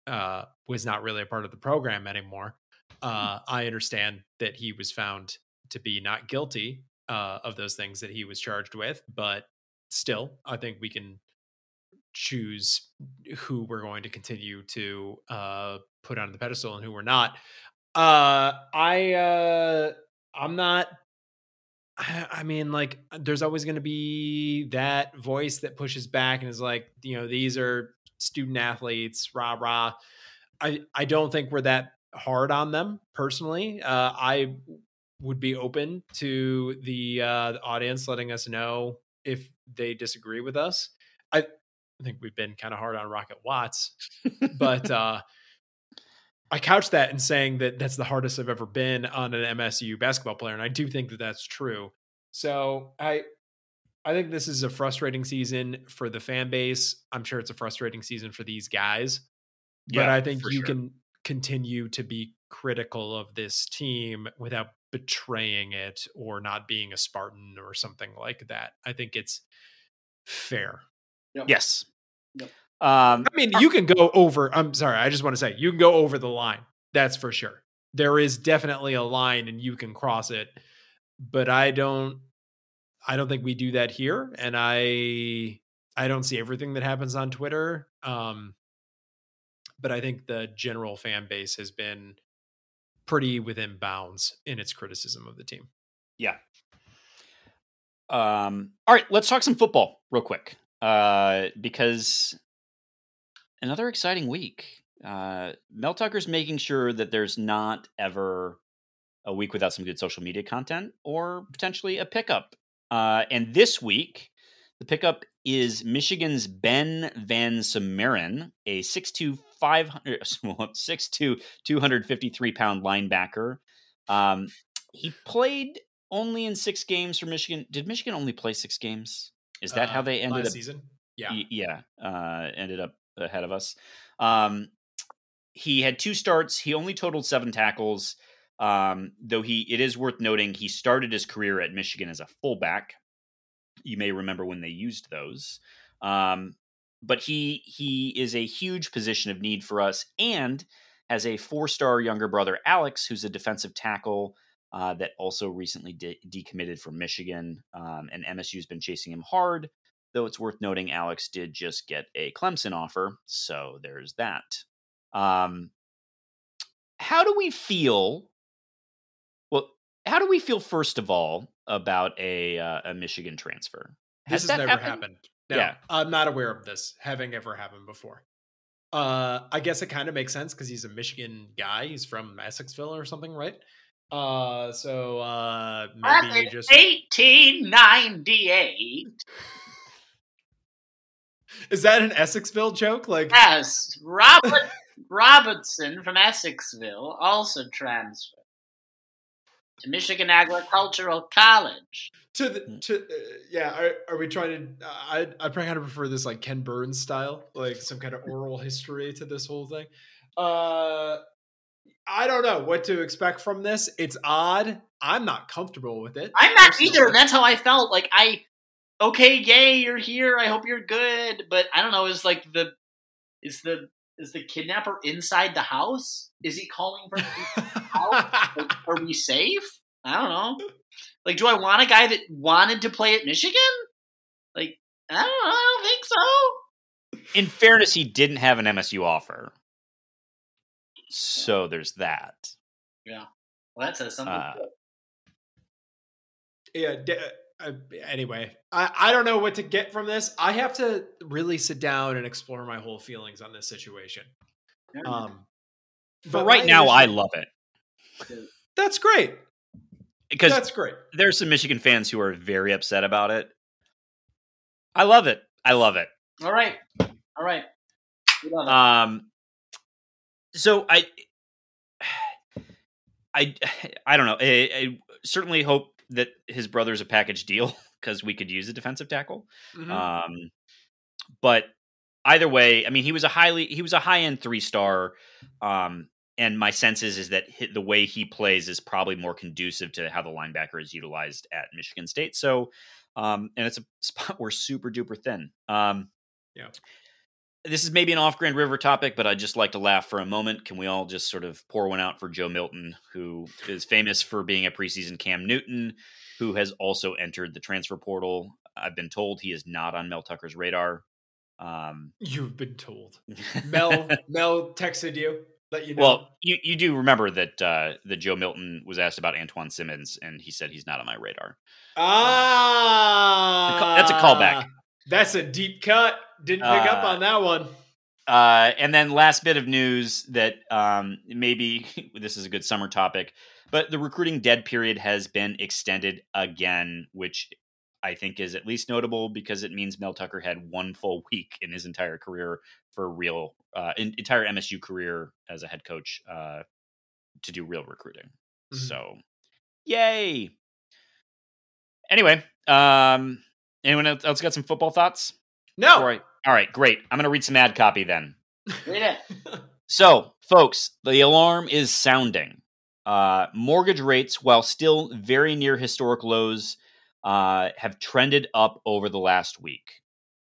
uh, was not really a part of the program anymore. Uh, I understand that he was found to be not guilty uh, of those things that he was charged with, but still, I think we can choose who we're going to continue to uh, put on the pedestal and who we're not. Uh, I uh, I'm not. I, I mean, like, there's always going to be that voice that pushes back and is like, you know, these are student athletes, rah rah. I I don't think we're that hard on them personally. Uh, I would be open to the, uh, the audience letting us know if they disagree with us. I, I think we've been kind of hard on Rocket Watts, but uh, I couch that in saying that that's the hardest I've ever been on an MSU basketball player, and I do think that that's true. So I, I think this is a frustrating season for the fan base. I'm sure it's a frustrating season for these guys, yeah, but I think you sure. can continue to be critical of this team without betraying it or not being a Spartan or something like that. I think it's fair. Yes. Yep. Um, I mean, you can go over. I'm sorry. I just want to say you can go over the line. That's for sure. There is definitely a line, and you can cross it. But I don't. I don't think we do that here, and I. I don't see everything that happens on Twitter. Um, but I think the general fan base has been pretty within bounds in its criticism of the team. Yeah. Um, all right, let's talk some football real quick. Uh, because another exciting week. Uh, Mel Tucker's making sure that there's not ever a week without some good social media content or potentially a pickup. Uh, and this week, the pickup is Michigan's Ben VanSumeren, a 6'2", 500, 6'2", 253 pound linebacker. Um, he played only in six games for Michigan. Did Michigan only play six games? Is that how Uh, they ended up? season? Yeah. Yeah, uh, ended up ahead of us. Um, he had two starts. He only totaled seven tackles. Um, though he, it is worth noting, he started his career at Michigan as a fullback. You may remember when they used those. Um, but he he is a huge position of need for us, and has a four-star younger brother, Alex, who's a defensive tackle uh, that also recently de- decommitted from Michigan. Um, and MSU's been chasing him hard. Though it's worth noting, Alex did just get a Clemson offer, so there's that. Um, how do we feel? Well, how do we feel first of all about a uh, a Michigan transfer? This has, never happened? happened. No, Yeah. I'm not aware of this having ever happened before. Uh, I guess it kind of makes sense because he's a Michigan guy. He's from Essexville or something, right? Uh, so uh, maybe you Back in just 1898. is that an Essexville joke? Like, Yes, Robert Robertson from Essexville also transferred to Michigan Agricultural College. to the Mm. to uh, yeah are, are we trying to i i probably kind of prefer this like ken burns style like some kind of oral history to this whole thing uh i don't know what to expect from this it's odd i'm not comfortable with it I'm not personally. either. That's how I felt. Like I, okay, yay, you're here. I hope you're good. But I don't know. Is like the, is the is the kidnapper inside the house? Is he calling for? Like, are we safe? I don't know. Like, do I want a guy that wanted to play at Michigan? Like, I don't know. I don't think so. In fairness, he didn't have an MSU offer, so there's that. Yeah. Well, that says something. Uh, yeah d- uh, anyway I, I don't know what to get from this i have to really sit down and explore my whole feelings on this situation Yeah. um For but right my now, I love it that's great because that's great there's some Michigan fans who are very upset about it. I love it. I love it. All right, all right. We love it. Um, so I, I, I don't know. I, I certainly hope that his brother's a package deal because we could use a defensive tackle. Mhm. Um, but either way, I mean, he was a highly he was a high end three star. Um, and my sense is is that the way he plays is probably more conducive to how the linebacker is utilized at Michigan State. So, um, and it's a spot we're super duper thin. Um, Yeah. This is maybe an off Grand River topic, but I'd just like to laugh for a moment. Can we all just sort of pour one out for Joe Milton, who is famous for being a preseason Cam Newton, who has also entered the transfer portal? I've been told he is not on Mel Tucker's radar. Um, you've been told mel mel texted you let you know well, you, you do remember that uh, that Joe Milton was asked about Antoine Simmons, and he said he's not on my radar. Ah, That's a callback. That's a deep cut. Didn't pick up Uh, on that one. Uh, and then last bit of news that um, maybe this is a good summer topic, but the recruiting dead period has been extended again, which I think is at least notable because it means Mel Tucker had one full week in his entire career for real, uh, in, entire MSU career as a head coach uh, to do real recruiting. Mhm. So, yay! Anyway, um, anyone else else got some football thoughts? No. All right, all right, great. I'm going to read some ad copy then. Read it. So, folks, the alarm is sounding. Uh, mortgage rates, while still very near historic lows, uh, have trended up over the last week.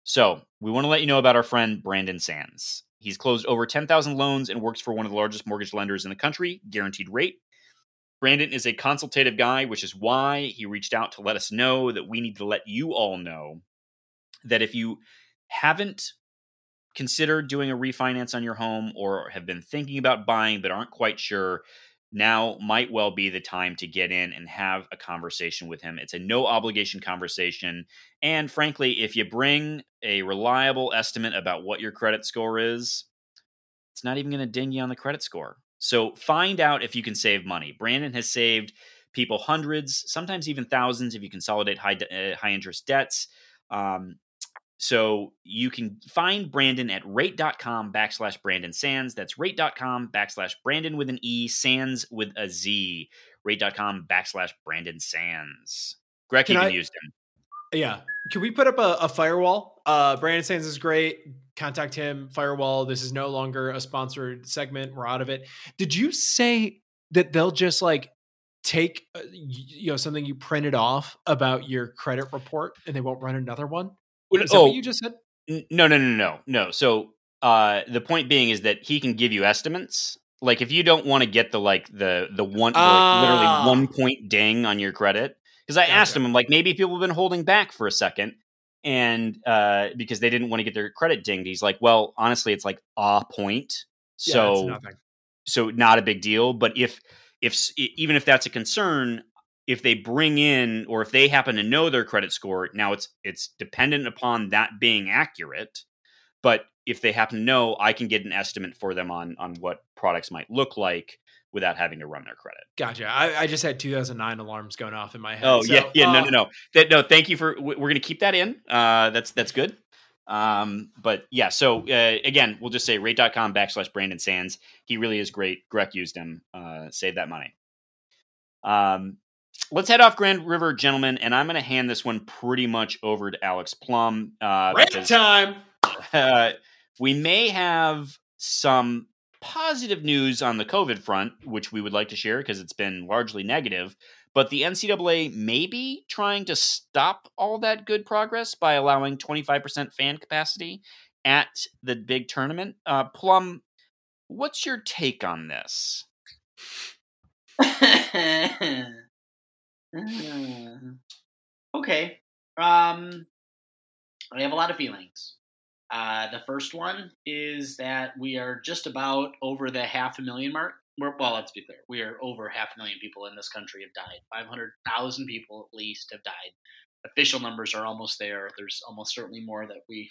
So, we want to let you know about our friend Brandon Sands. He's closed over 10,000 loans and works for one of the largest mortgage lenders in the country, Guaranteed Rate. Brandon is a consultative guy, which is why he reached out to let us know that we need to let you all know that if you haven't considered doing a refinance on your home or have been thinking about buying but aren't quite sure, now might well be the time to get in and have a conversation with him. It's a no obligation conversation. And frankly, if you bring a reliable estimate about what your credit score is, it's not even going to ding you on the credit score. So find out if you can save money. Brandon has saved people hundreds, sometimes even thousands if you consolidate high, uh, high interest debts. Um, so you can find Brandon at rate.com backslash Brandon Sands. That's rate.com backslash Brandon with an E, Sands with a Z. Rate.com backslash Brandon Sands. Greg Can even I- used him. Yeah. Can we put up a, a firewall? Uh, Brandon Sands is great. Contact him. Firewall. This is no longer a sponsored segment. We're out of it. Did you say that they'll just like take uh, you know something you printed off about your credit report and they won't run another one? Is that Oh, what you just said? No, no, no, no, no. So uh, the point being is that he can give you estimates. Like if you don't want to get the like the the one like, Ah. literally one point ding on your credit, because I asked him, I'm like, maybe people have been holding back for a second, and uh, because they didn't want to get their credit dinged. He's like, well, honestly, it's like a point, so yeah, so not a big deal. But if if even if that's a concern, if they bring in or if they happen to know their credit score, now it's it's dependent upon that being accurate. But if they happen to know, I can get an estimate for them on on what products might look like without having to run their credit. Gotcha. I, I just had 2009 alarms going off in my head. Oh So, yeah, yeah. uh, no, no, no. That, no. Thank you for. we- We're going to keep that in. Uh, that's that's good. Um, but yeah. So uh, again, we'll just say rate.com backslash Brandon Sands. He really is great. Greg used him. Uh, save that money. Um, let's head off Grand River, gentlemen, and I'm going to hand this one pretty much over to Alex Plum. Uh, Rant because- time. uh, we may have some positive news on the COVID front, which we would like to share because it's been largely negative. But the NCAA may be trying to stop all that good progress by allowing 25% fan capacity at the big tournament. Uh, Plum, what's your take on this? okay. Um, I have a lot of feelings. Uh, the first one is that we are just about over the half a million mark. We're, well, let's be clear. We are over half a million people in this country have died. 500,000 people at least have died. Official numbers are almost there. There's almost certainly more that we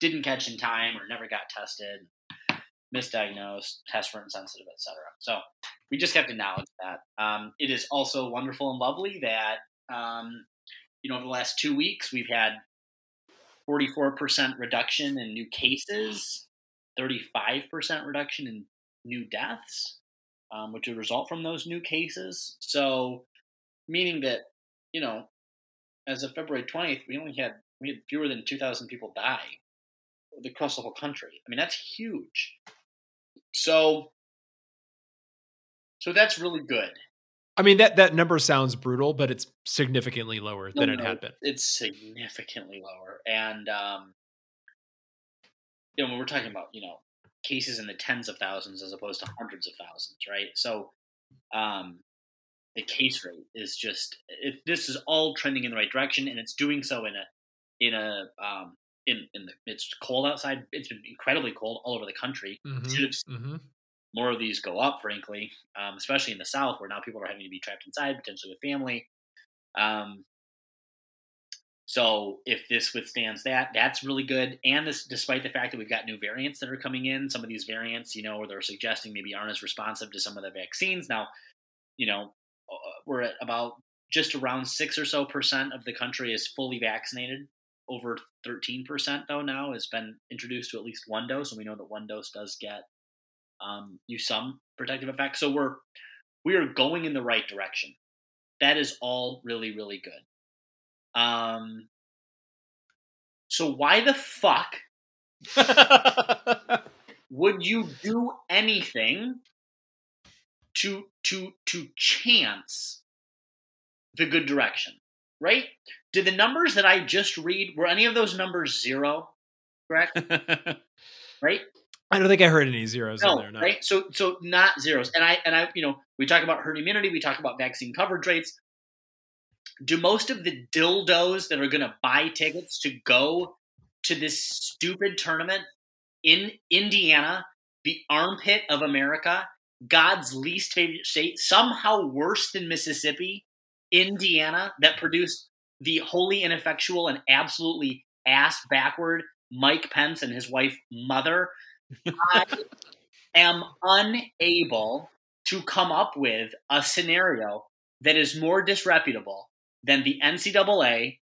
didn't catch in time or never got tested, misdiagnosed, test were insensitive, etc. So we just have to acknowledge that. Um, it is also wonderful and lovely that um, you know over the last two weeks we've had 44% reduction in new cases, 35% reduction in new deaths, um, which would result from those new cases. So, meaning that you know, as of February 20th, we only had we had fewer than 2,000 people die across the whole country. I mean, that's huge. So, so that's really good. I mean that that number sounds brutal, but it's significantly lower than No, it had been. It's significantly lower, and um, you know when we're talking about you know cases in the tens of thousands as opposed to hundreds of thousands, right? So um, the case rate is just it, this is all trending in the right direction, and it's doing so in a in a um, in in the it's cold outside. It's been incredibly cold all over the country. Mhm, Should have mhm. more of these go up, frankly, um, especially in the South, where now people are having to be trapped inside, potentially with family. Um, so if this withstands that, that's really good. And this, despite the fact that we've got new variants that are coming in, some of these variants, you know, where they're suggesting maybe aren't as responsive to some of the vaccines. Now, you know, uh, we're at about just around six or so percent of the country is fully vaccinated. Over 13% though now has been introduced to at least one dose, and we know that one dose does get um, you some protective effect. So we're we are going in the right direction. That is all really really good. Um, so why the fuck would you do anything to to to chance the good direction? Right? Did the numbers that I just read were any of those numbers zero? Correct? Right? I don't think I heard any zeros in no, there. No. right? So so not zeros. And I and I you know we talk about herd immunity, we talk about vaccine coverage rates. Do most of the dildos that are going to buy tickets to go to this stupid tournament in Indiana, the armpit of America, God's least favorite state, somehow worse than Mississippi, Indiana, that produced the wholly ineffectual and absolutely ass backward Mike Pence and his wife mother I am unable to come up with a scenario that is more disreputable than the NCAA.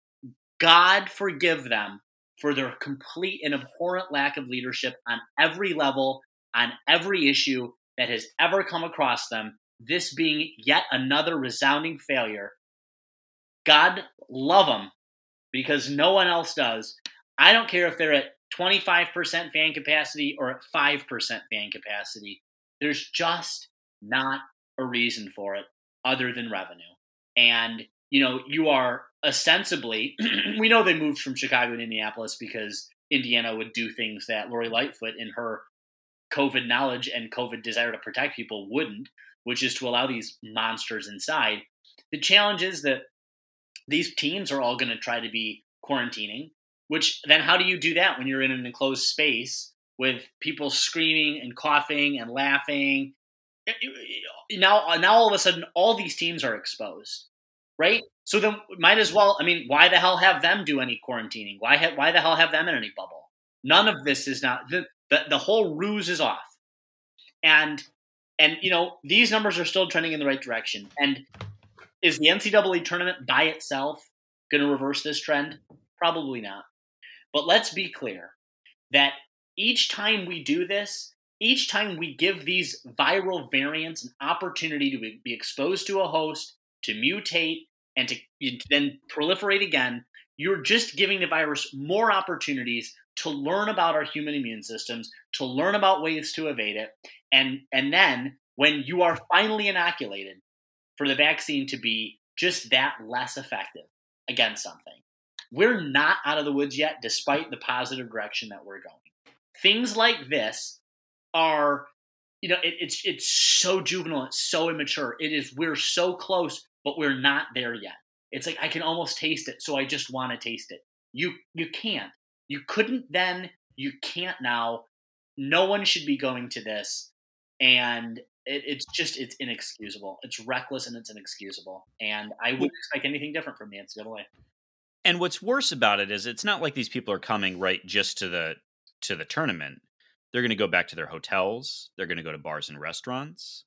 God forgive them for their complete and abhorrent lack of leadership on every level, on every issue that has ever come across them. This being yet another resounding failure. God love them because no one else does. I don't care if they're at 25% fan capacity or at 5% fan capacity. There's just not a reason for it other than revenue. And, you know, you are ostensibly, we know they moved from Chicago to Indianapolis because Indiana would do things that Lori Lightfoot, in her COVID knowledge and COVID desire to protect people, wouldn't, which is to allow these monsters inside. The challenge is that these teams are all going to try to be quarantining Which then, how do you do that when you're in an enclosed space with people screaming and coughing and laughing? Eh, eh, eh, now, uh, now all of a sudden, all these teams are exposed, right? So then, might as well. I mean, why the hell have them do any quarantining? Why ha- why the hell have them in any bubble? None of this is not the, the the whole ruse is off, and and you know these numbers are still trending in the right direction. And is the NCAA tournament by itself going to reverse this trend? Probably not. But let's be clear that each time we do this, each time we give these viral variants an opportunity to be exposed to a host, to mutate, and to then proliferate again, you're just giving the virus more opportunities to learn about our human immune systems, to learn about ways to evade it, and and then when you are finally inoculated, for the vaccine to be just that less effective against something. We're not out of the woods yet, despite the positive direction that we're going. Things like this are, you know, it, it's it's so juvenile, it's so immature. It is we're so close, but we're not there yet. It's like I can almost taste it, so I just want to taste it. You you can't. You couldn't then. You can't now. No one should be going to this, and it, it's just it's inexcusable. It's reckless and it's inexcusable. And I wouldn't expect anything different from the NCAA. And what's worse about it is it's not like these people are coming right just to the to the tournament. They're going to go back to their hotels. They're going to go to bars and restaurants.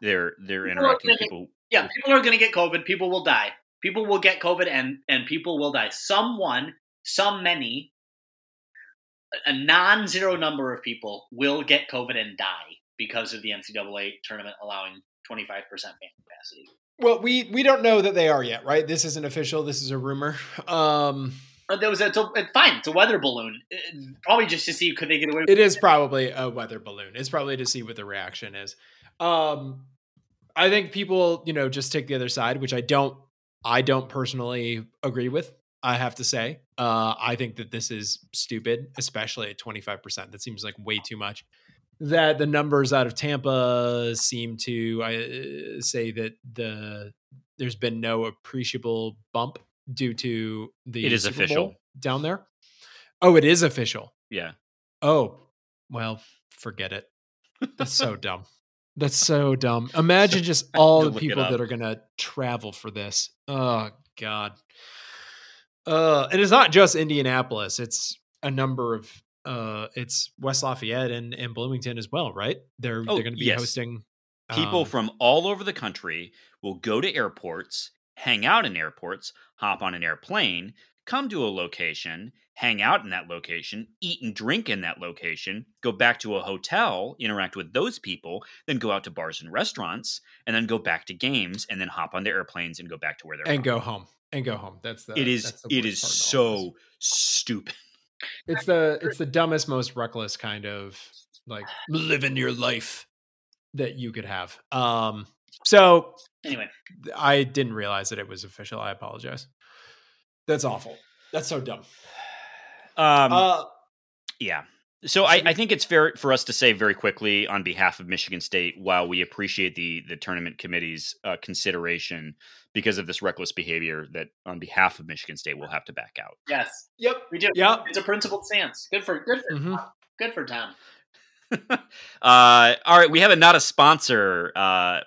They're they're people interacting with people. Get, yeah, people are going to get COVID. People will die. People will get COVID, and and people will die. Someone, some many, a non-zero number of people will get COVID and die because of the NCAA tournament allowing 25% fan capacity. Well, we we don't know that they are yet, right? This isn't official. This is a rumor. Um, uh, there was a, it's, a, fine. It's a weather balloon. It, probably just to see could they get away. It is probably a weather balloon. It's probably to see what the reaction is. Um, I think people, you know, just take the other side, which I don't. I don't personally agree with. I have to say, uh, I think that this is stupid, especially at twenty five percent. That seems like way too much that the numbers out of Tampa seem to uh, say that the there's been no appreciable bump due to the it is Super official Bowl down there. Oh, it is official. Yeah. Oh, well, forget it. That's so dumb. That's so dumb. Imagine just all the people that are going to travel for this. Oh God. Uh, and it's not just Indianapolis. It's a number of uh, it's West Lafayette and, and Bloomington as well, right? They're oh, they're going to be yes. hosting. People um, from all over the country will go to airports, hang out in airports, hop on an airplane, come to a location, hang out in that location, eat and drink in that location, go back to a hotel, interact with those people, then go out to bars and restaurants, and then go back to games, and then hop on their airplanes and go back to where they're and from. go home and go home. That's the it is the it is so stupid. It's the it's the dumbest, most reckless kind of like living your life that you could have. Um so anyway, I didn't realize that it was official. I apologize. That's awful. That's so dumb. Um uh, yeah. So I, I, think it's fair for us to say very quickly on behalf of Michigan State, while we appreciate the the tournament committee's uh, consideration because of this reckless behavior, that on behalf of Michigan State, we'll have to back out. Yes. Yep. We do. Yep. It's a principled stance. Good for good for mm-hmm. Good for Tom. uh, all right, we have a not a sponsor. Uh,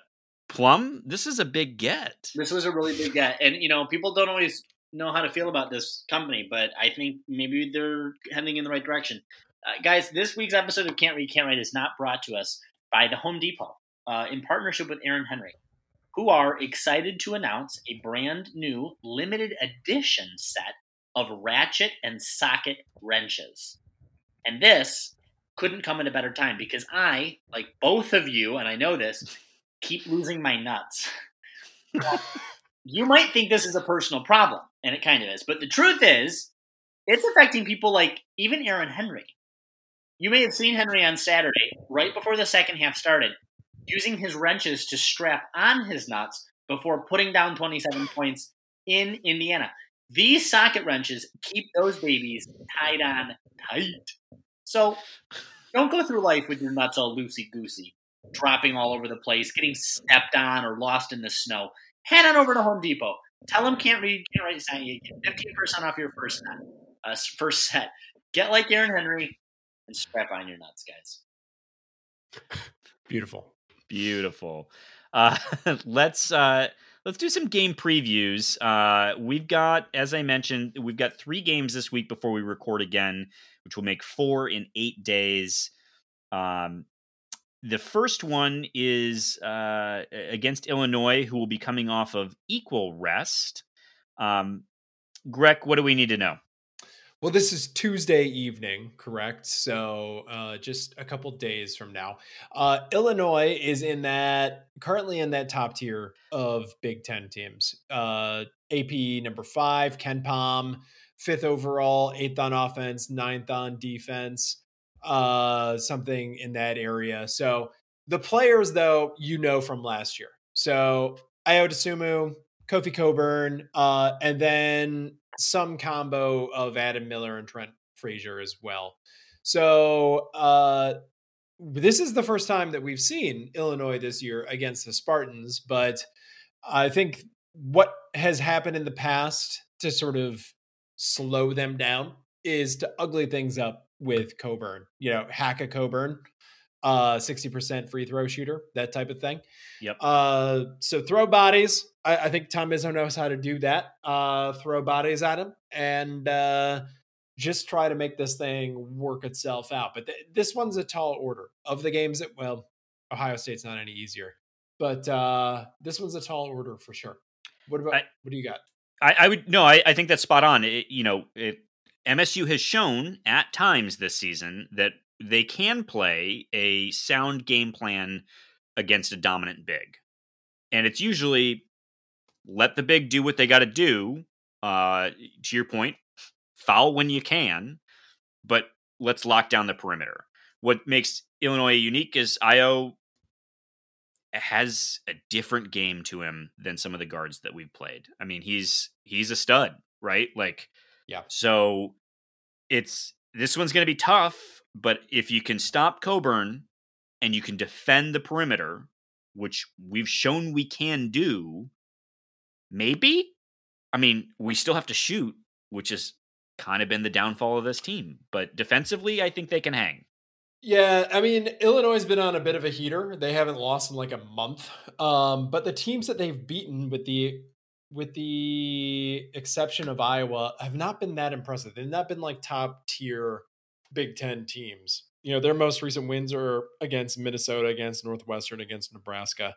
Plum, this is a big get. This was a really big get, and you know people don't always know how to feel about this company, but I think maybe they're heading in the right direction. Uh, guys, this week's episode of Can't Read, Can't Write is not brought to us by the Home Depot uh, in partnership with Aaron Henry, who are excited to announce a brand new limited edition set of ratchet and socket wrenches. And this couldn't come at a better time because I, like both of you, and I know this, keep losing my nuts. you might think this is a personal problem, and it kind of is, but the truth is, it's affecting people like even Aaron Henry. You may have seen Henry on Saturday, right before the second half started, using his wrenches to strap on his nuts before putting down 27 points in Indiana. These socket wrenches keep those babies tied on tight. So don't go through life with your nuts all loosey goosey, dropping all over the place, getting stepped on, or lost in the snow. Head on over to Home Depot. Tell them can't read, can't write, sign you again. 15% off your first nut. uh, first set. Get like Aaron Henry and strap on your nuts, guys. Beautiful. Beautiful. Uh, let's uh, let's do some game previews. Uh, we've got, as I mentioned, we've got three games this week before we record again, which will make four in eight days. Um, the first one is uh, against Illinois, who will be coming off of equal rest. Um, Greg, what do we need to know? Well, this is Tuesday evening, correct? So uh, just a couple days from now. Uh, Illinois is in that currently in that top tier of Big Ten teams. Uh, AP number five, KenPom, fifth overall, eighth on offense, ninth on defense, uh, something in that area. So the players, though, you know from last year. So Ayo Dosunmu, Kofi Cockburn, uh, and then some combo of Adam Miller and Trent Frazier as well. So uh, this is the first time that we've seen Illinois this year against the Spartans, but I think what has happened in the past to sort of slow them down is to ugly things up with Cockburn. You know, hack a Cockburn, uh, 60% free throw shooter, that type of thing. Yep. Uh, so throw bodies. I, I think Tom Izzo knows how to do that. Uh, throw bodies at him and uh, just try to make this thing work itself out. But th- this one's a tall order of the games that, well, Ohio State's not any easier, but uh, this one's a tall order for sure. What about, I, what do you got? I, I would, no, I, I think that's spot on. It, you know, it, MSU has shown at times this season that they can play a sound game plan against a dominant big. And it's usually let the big do what they got to do. Uh, to your point, foul when you can, but let's lock down the perimeter. What makes Illinois unique is Ayo has a different game to him than some of the guards that we've played. I mean, he's he's a stud, right? Like, yeah. So it's this one's going to be tough, but if you can stop Cockburn and you can defend the perimeter, which we've shown we can do, maybe. I mean, we still have to shoot, which has kind of been the downfall of this team. But defensively, I think they can hang. Yeah, I mean, Illinois has been on a bit of a heater. They haven't lost in like a month. Um, but the teams that they've beaten with the with the exception of Iowa have not been that impressive. They've not been like top tier Big 10 teams. You know, their most recent wins are against Minnesota, against Northwestern, against Nebraska.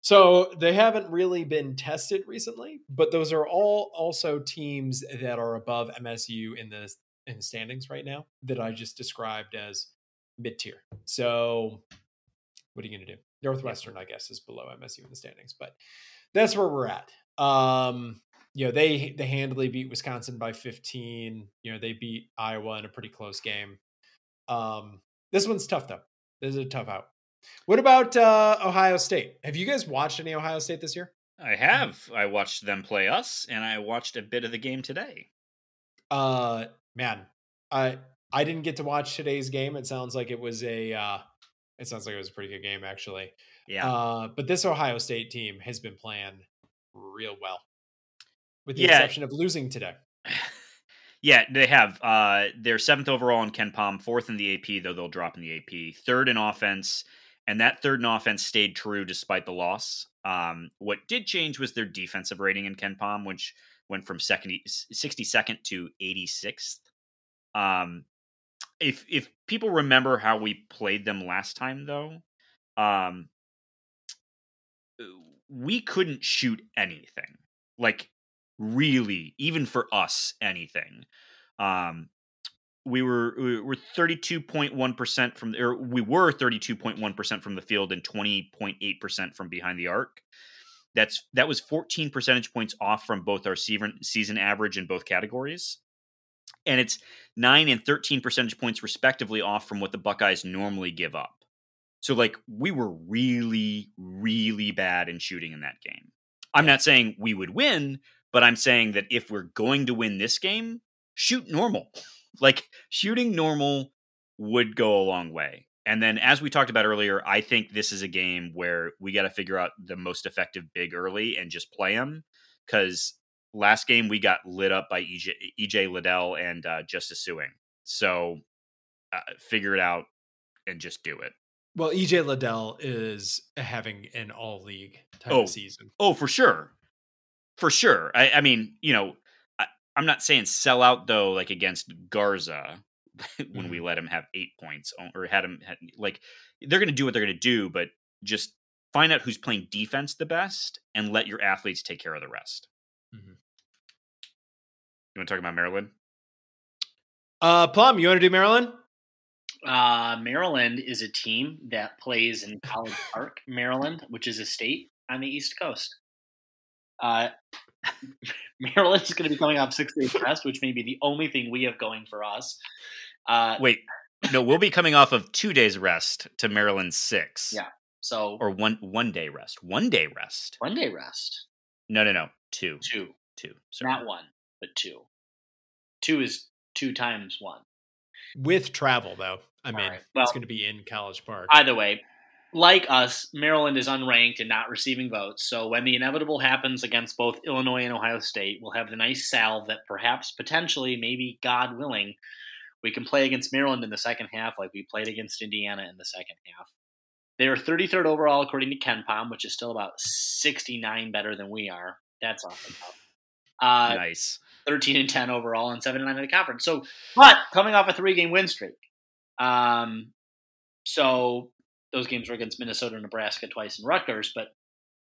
So they haven't really been tested recently, but those are all also teams that are above MSU in the in the standings right now that I just described as mid tier. So what are you going to do? Northwestern, I guess, is below MSU in the standings, but that's where we're at. Um, you know, they they handily beat Wisconsin by 15. You know, they beat Iowa in a pretty close game. Um, this one's tough though. This is a tough out. What about uh, Ohio State? Have you guys watched any Ohio State this year? I have. I watched them play us, and I watched a bit of the game today. Uh, man, I I didn't get to watch today's game. It sounds like it was a. Uh, it sounds like it was a pretty good game, actually. Yeah. Uh, but this Ohio State team has been playing real well, with the yeah. exception of losing today. Yeah, they have. Uh, they're seventh overall in KenPom, fourth in the AP, though they'll drop in the AP, third in offense, and that third in offense stayed true despite the loss. Um, what did change was their defensive rating in KenPom, which went from 70, 62nd to 86th. Um, if if people remember how we played them last time, though, um, we couldn't shoot anything. Like really, even for us, anything. Um, we were we were 32.1% from or we were 32.1% from the field and 20.8% from behind the arc. That's that was 14 percentage points off from both our season season average in both categories. And it's 9 and 13 percentage points respectively off from what the Buckeyes normally give up. So like we were really really bad in shooting in that game. I'm not saying we would win, but I'm saying that if we're going to win this game, shoot normal. Like shooting normal would go a long way. And then, as we talked about earlier, I think this is a game where we got to figure out the most effective big early and just play them. Because last game we got lit up by EJ, EJ Liddell and uh, Justice Sueing. So uh, figure it out and just do it. Well, EJ Liddell is having an all league type Oh. of season. Oh, for sure, for sure. I, I mean, you know, I, I'm not saying sell out though, like against Garza when we let him have eight points or had him had, like they're going to do what they're going to do, but just find out who's playing defense the best and let your athletes take care of the rest. Mhm. You want to talk about Maryland? Uh, Plum, you want to do Maryland? Uh, Maryland is a team that plays in College Park, Maryland, which is a state on the East Coast. Uh, Maryland is going to be coming off six days rest, which may be the only thing we have going for us. Uh, Wait, no, we'll be coming off of two days rest to Maryland six. Yeah. so or one one day rest. One day rest. one day rest, No, no, no. Two, two, two. Sorry. not one, but two. Two is two times one. With travel, though. I mean, right. Well- it's going to be in College Park. Either way, like us, Maryland is unranked and not receiving votes. So when the inevitable happens against both Illinois and Ohio State, we'll have the nice salve that perhaps, potentially, maybe God willing, we can play against Maryland in the second half like we played against Indiana in the second half. They are 33rd overall according to KenPom, which is still about 69 better than we are. That's awesome. Uh, nice. 13 and 10 overall and 7 and 9 in the conference. So, but coming off a three game win streak. Um, so those games were against Minnesota, Nebraska twice, and Rutgers, but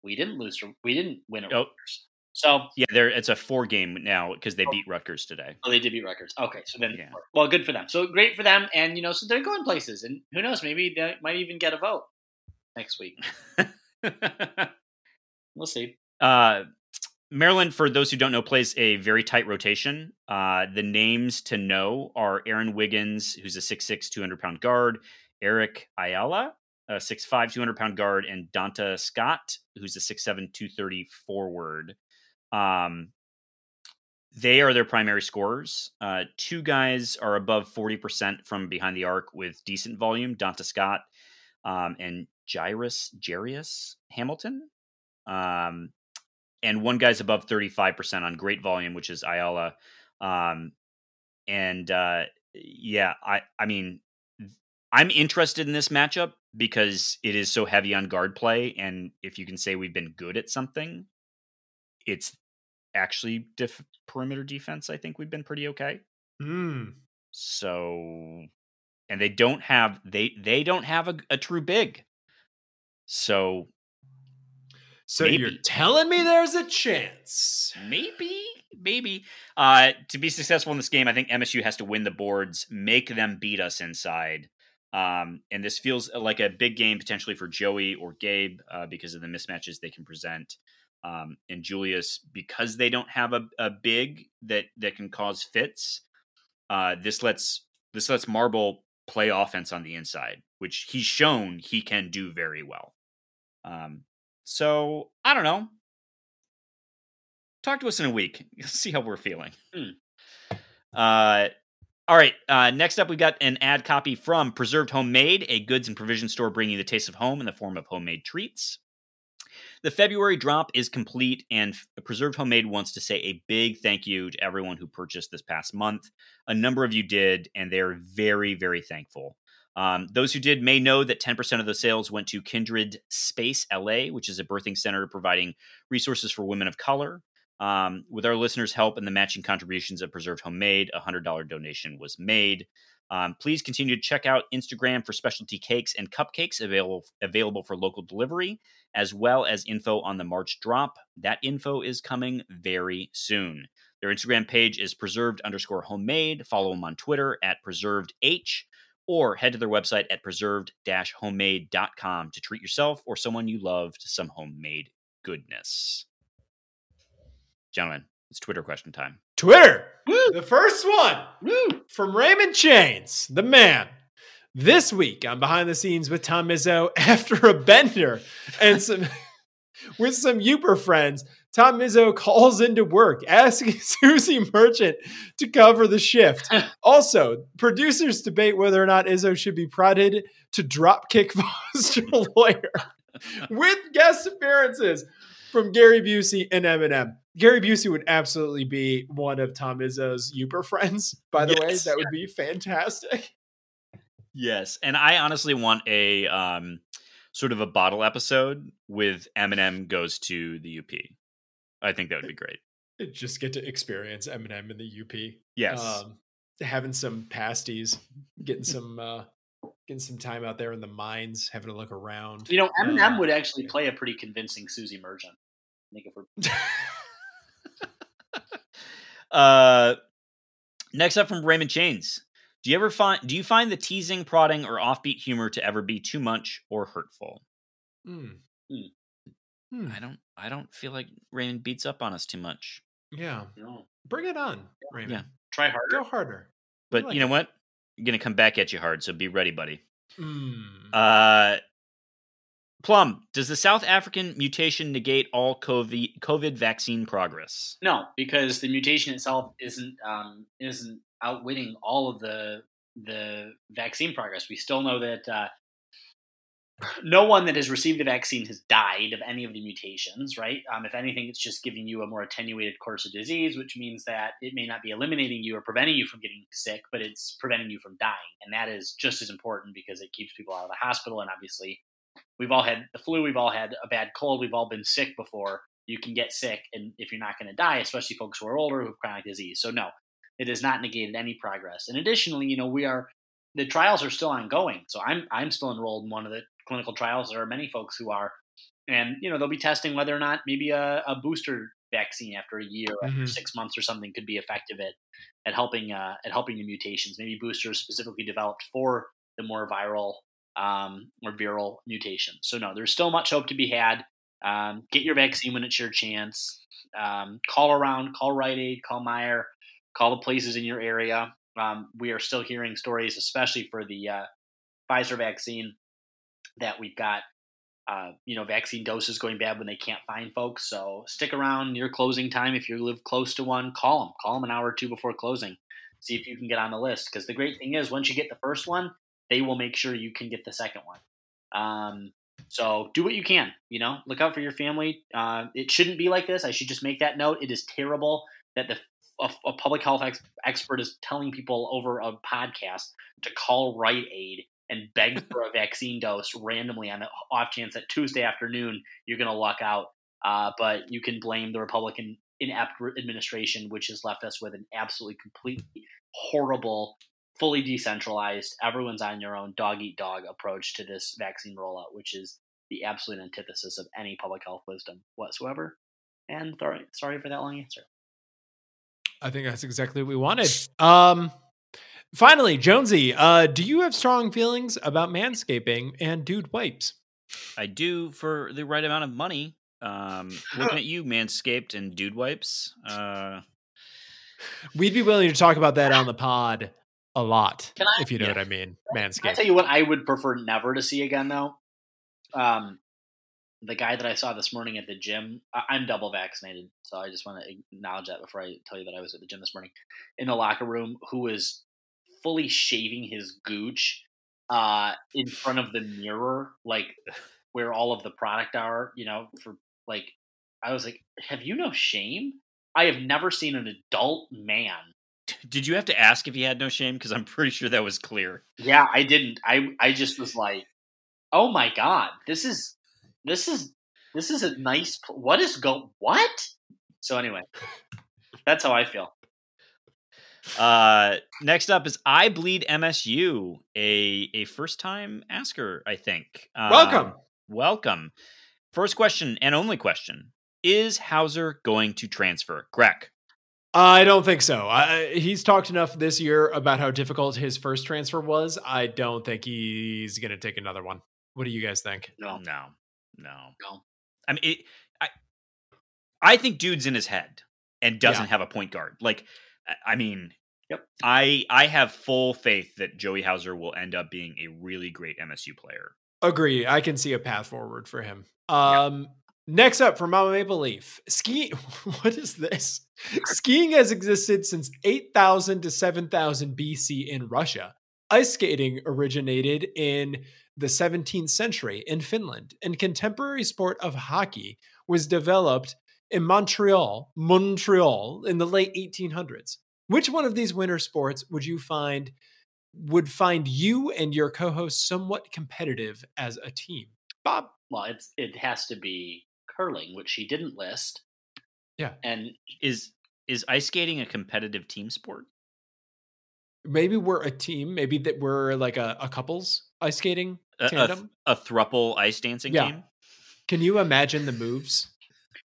we didn't lose. To, we didn't win at Oh. Rutgers. So Yeah, there. It's a four game now because they Oh. beat Rutgers today. oh, they did beat Rutgers. Okay, so then, Yeah. well, good for them. So great for them, and you know, so they're going places, and who knows, maybe they might even get a vote next week. We'll see. uh, Maryland, for those who don't know, plays a very tight rotation. Uh, the names to know are Aaron Wiggins, who's a 6'6", 200 pound guard, Eric Ayala, a 6'5", 200 pound guard, and Donta Scott, who's a 6'7", 230 forward. Um, they are their primary scorers. Uh, two guys are above 40% from behind the arc with decent volume, Donta Scott um, and Jairus Jarius Hamilton. Um, and one guy's above 35% on great volume, which is Ayala. Um, and uh, yeah, I, I mean, I'm interested in this matchup because it is so heavy on guard play. And if you can say we've been good at something, it's actually def- perimeter defense. I think we've been pretty okay. Hmm. So, and they don't have they they don't have a, a true big. So So you're telling me there's a chance? maybe maybe. Uh to be successful in this game i think msu has to win the boards make them beat us inside. Um and this feels like a big game potentially for joey or gabe uh, because of the mismatches they can present. Um and julius because they don't have a, a big that that can cause fits uh this lets this lets marble play offense on the inside which he's shown he can do very well. Um so i don't know talk to us in a week. See how we're feeling. Hmm. Uh, all right. Uh, next up, we've got an ad copy from Preserved Homemade, a goods and provision store bringing you the taste of home in the form of homemade treats. The February drop is complete, and Preserved Homemade wants to say a big thank you to everyone who purchased this past month. A number of you did, and they are very, very thankful. Um, those who did may know that 10% of the sales went to Kindred Space LA, which is a birthing center providing resources for women of color. Um, with our listeners' help and the matching contributions of Preserved Homemade, a $100 donation was made. Um, please continue to check out Instagram for specialty cakes and cupcakes available available for local delivery, as well as info on the March drop. That info is coming very soon. Their Instagram page is preserved underscore homemade. Follow them on Twitter at preserved h, or head to their website at preserved homemade.com to treat yourself or someone you love to some homemade goodness. Gentlemen, it's Twitter question time. Twitter, Woo! the first one Woo! from Raymond Chains, the man. This week on Behind the Scenes with Tom Izzo, after a bender and some with some Uber friends, Tom Izzo calls into work asking Suzy Merchant to cover the shift. also, producers debate whether or not Izzo should be prodded to dropkick Foster Loyer with guest appearances from Gary Busey and Eminem. Gary Busey would absolutely be one of Tom Izzo's Uber friends. By the Yes. way, that would be fantastic. Yes, and I honestly want a um, sort of a bottle episode with Eminem goes to the UP. I think that would be great. Just get to experience Eminem in the UP. Yes, um, having some pasties, getting some uh, getting some time out there in the mines, having a look around. You know, Eminem Uh, would actually play a pretty convincing Suzy Merchant. I think if we're Uh, next up from Raymond Chains. Do you ever find do you find the teasing, prodding, or offbeat humor to ever be too much or hurtful? Mm. Hmm. I don't I don't feel like Raymond beats up on us too much. Yeah, you know, bring it on, Raymond. Yeah. try harder. Go harder. But like you know it. what? I'm gonna come back at you hard, so be ready, buddy. Mm. Uh Plum, does the South African mutation negate all COVID, COVID vaccine progress? No, because the mutation itself isn't um, isn't outwitting all of the the vaccine progress. We still know that uh, no one that has received the vaccine has died of any of the mutations. Right? Um, if anything, it's just giving you a more attenuated course of disease, which means that it may not be eliminating you or preventing you from getting sick, but it's preventing you from dying, and that is just as important because it keeps people out of the hospital. And obviously, we've all had the flu, we've all had a bad cold, we've all been sick before you can get sick and if you're not going to die especially folks who are older who have chronic disease so no it has not negated any progress and additionally you know we are the trials are still ongoing so i'm i'm still enrolled in one of the clinical trials. There are many folks who are. And you know they'll be testing whether or not maybe a, a booster vaccine after a year or after six months or something could be effective at at helping uh, at helping the mutations. Maybe boosters specifically developed for the more viral um, or viral mutations. So no there's still much hope to be had. Um, get your vaccine when it's your chance. Um, call around, call Rite Aid, call Meijer, call the places in your area. Um, we are still hearing stories, especially for the uh, Pfizer vaccine, that we've got uh, you know vaccine doses going bad when they can't find folks. So stick around near closing time if you live close to one. Call them, call them an hour or two before closing. See if you can get on the list. Because the great thing is, once you get the first one, they will make sure you can get the second one. Um, so do what you can. You know, look out for your family. Uh, it shouldn't be like this. I should just make that note. It is terrible that the a, a public health ex- expert is telling people over a podcast to call Rite Aid and beg for a vaccine dose randomly on the off chance that Tuesday afternoon you're going to luck out. Uh, but you can blame the Republican inept administration, which has left us with an absolutely completely horrible, fully decentralized, everyone's on your own dog eat dog approach to this vaccine rollout, which is the absolute antithesis of any public health wisdom whatsoever. And sorry, sorry for that long answer. I think that's exactly what we wanted. Um, finally, Jonesy, uh, do you have strong feelings about manscaping and dude wipes? I do for the right amount of money. Um, looking at you, Manscaped and Dude Wipes. Uh, We'd be willing to talk about that on the pod a lot, Can I- if you know Yeah. what I mean. Can I tell you what I would prefer never to see again, though? Um, the guy that I saw this morning at the gym, I- I'm double vaccinated, so I just want to acknowledge that before I tell you that I was at the gym this morning in the locker room, who was fully shaving his gooch uh, in front of the mirror, like where all of the product are, you know, for like, I was like, have you no shame? I have never seen an adult man did you have to ask if he had no shame? Because I'm pretty sure that was clear. Yeah, I didn't. I I just was like, "Oh my god, this is this is this is a nice. pl- What is go? What?" So anyway, that's how I feel. Uh, next up is I Bleed MSU, a a first time asker, I think. Um, Welcome. welcome. First question and only question: Is Hauser going to transfer? Greg. I don't think so. I, he's talked enough this year about how difficult his first transfer was. I don't think he's going to take another one. What do you guys think? No, No, no, No. I mean, it, I, I think dude's in his head and doesn't Yeah. have a point guard. Like, I- I mean, Yep. I I have full faith that Joey Hauser will end up being a really great MSU player. Agree. I can see a path forward for him. Um, Next up from Mama Maple Leaf, skiing. What is this? Skiing has existed since 8000 to 7000 BC in Russia. Ice skating originated in the 17th century in Finland, and contemporary sport of hockey was developed in Montreal, Montreal in the late 1800s. Which one of these winter sports would you find would find you and your co-host somewhat competitive as a team? Bob. Well, it's it has to be curling, which she didn't list. Yeah. And Is is ice skating a competitive team sport? Maybe we're a team. Maybe that we're like a, a couples ice skating A, a, tandem. a thruple ice dancing Yeah. game? Can you imagine the moves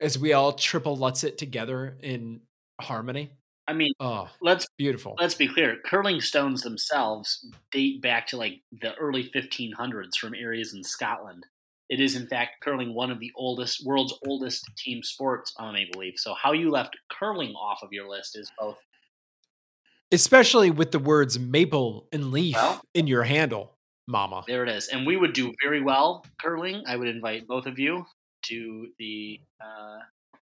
as we all triple lutz it together in harmony? I mean, Oh, let's beautiful. let's be clear. Curling stones themselves date back to like the early 1500s from areas in Scotland. It is in fact curling one of the oldest world's oldest team sports on Maple Leaf. So how you left curling off of your list is both Especially with the words maple and leaf Well- in your handle, mama. There it is. And we would do very well curling. I would invite both of you to the uh, uh,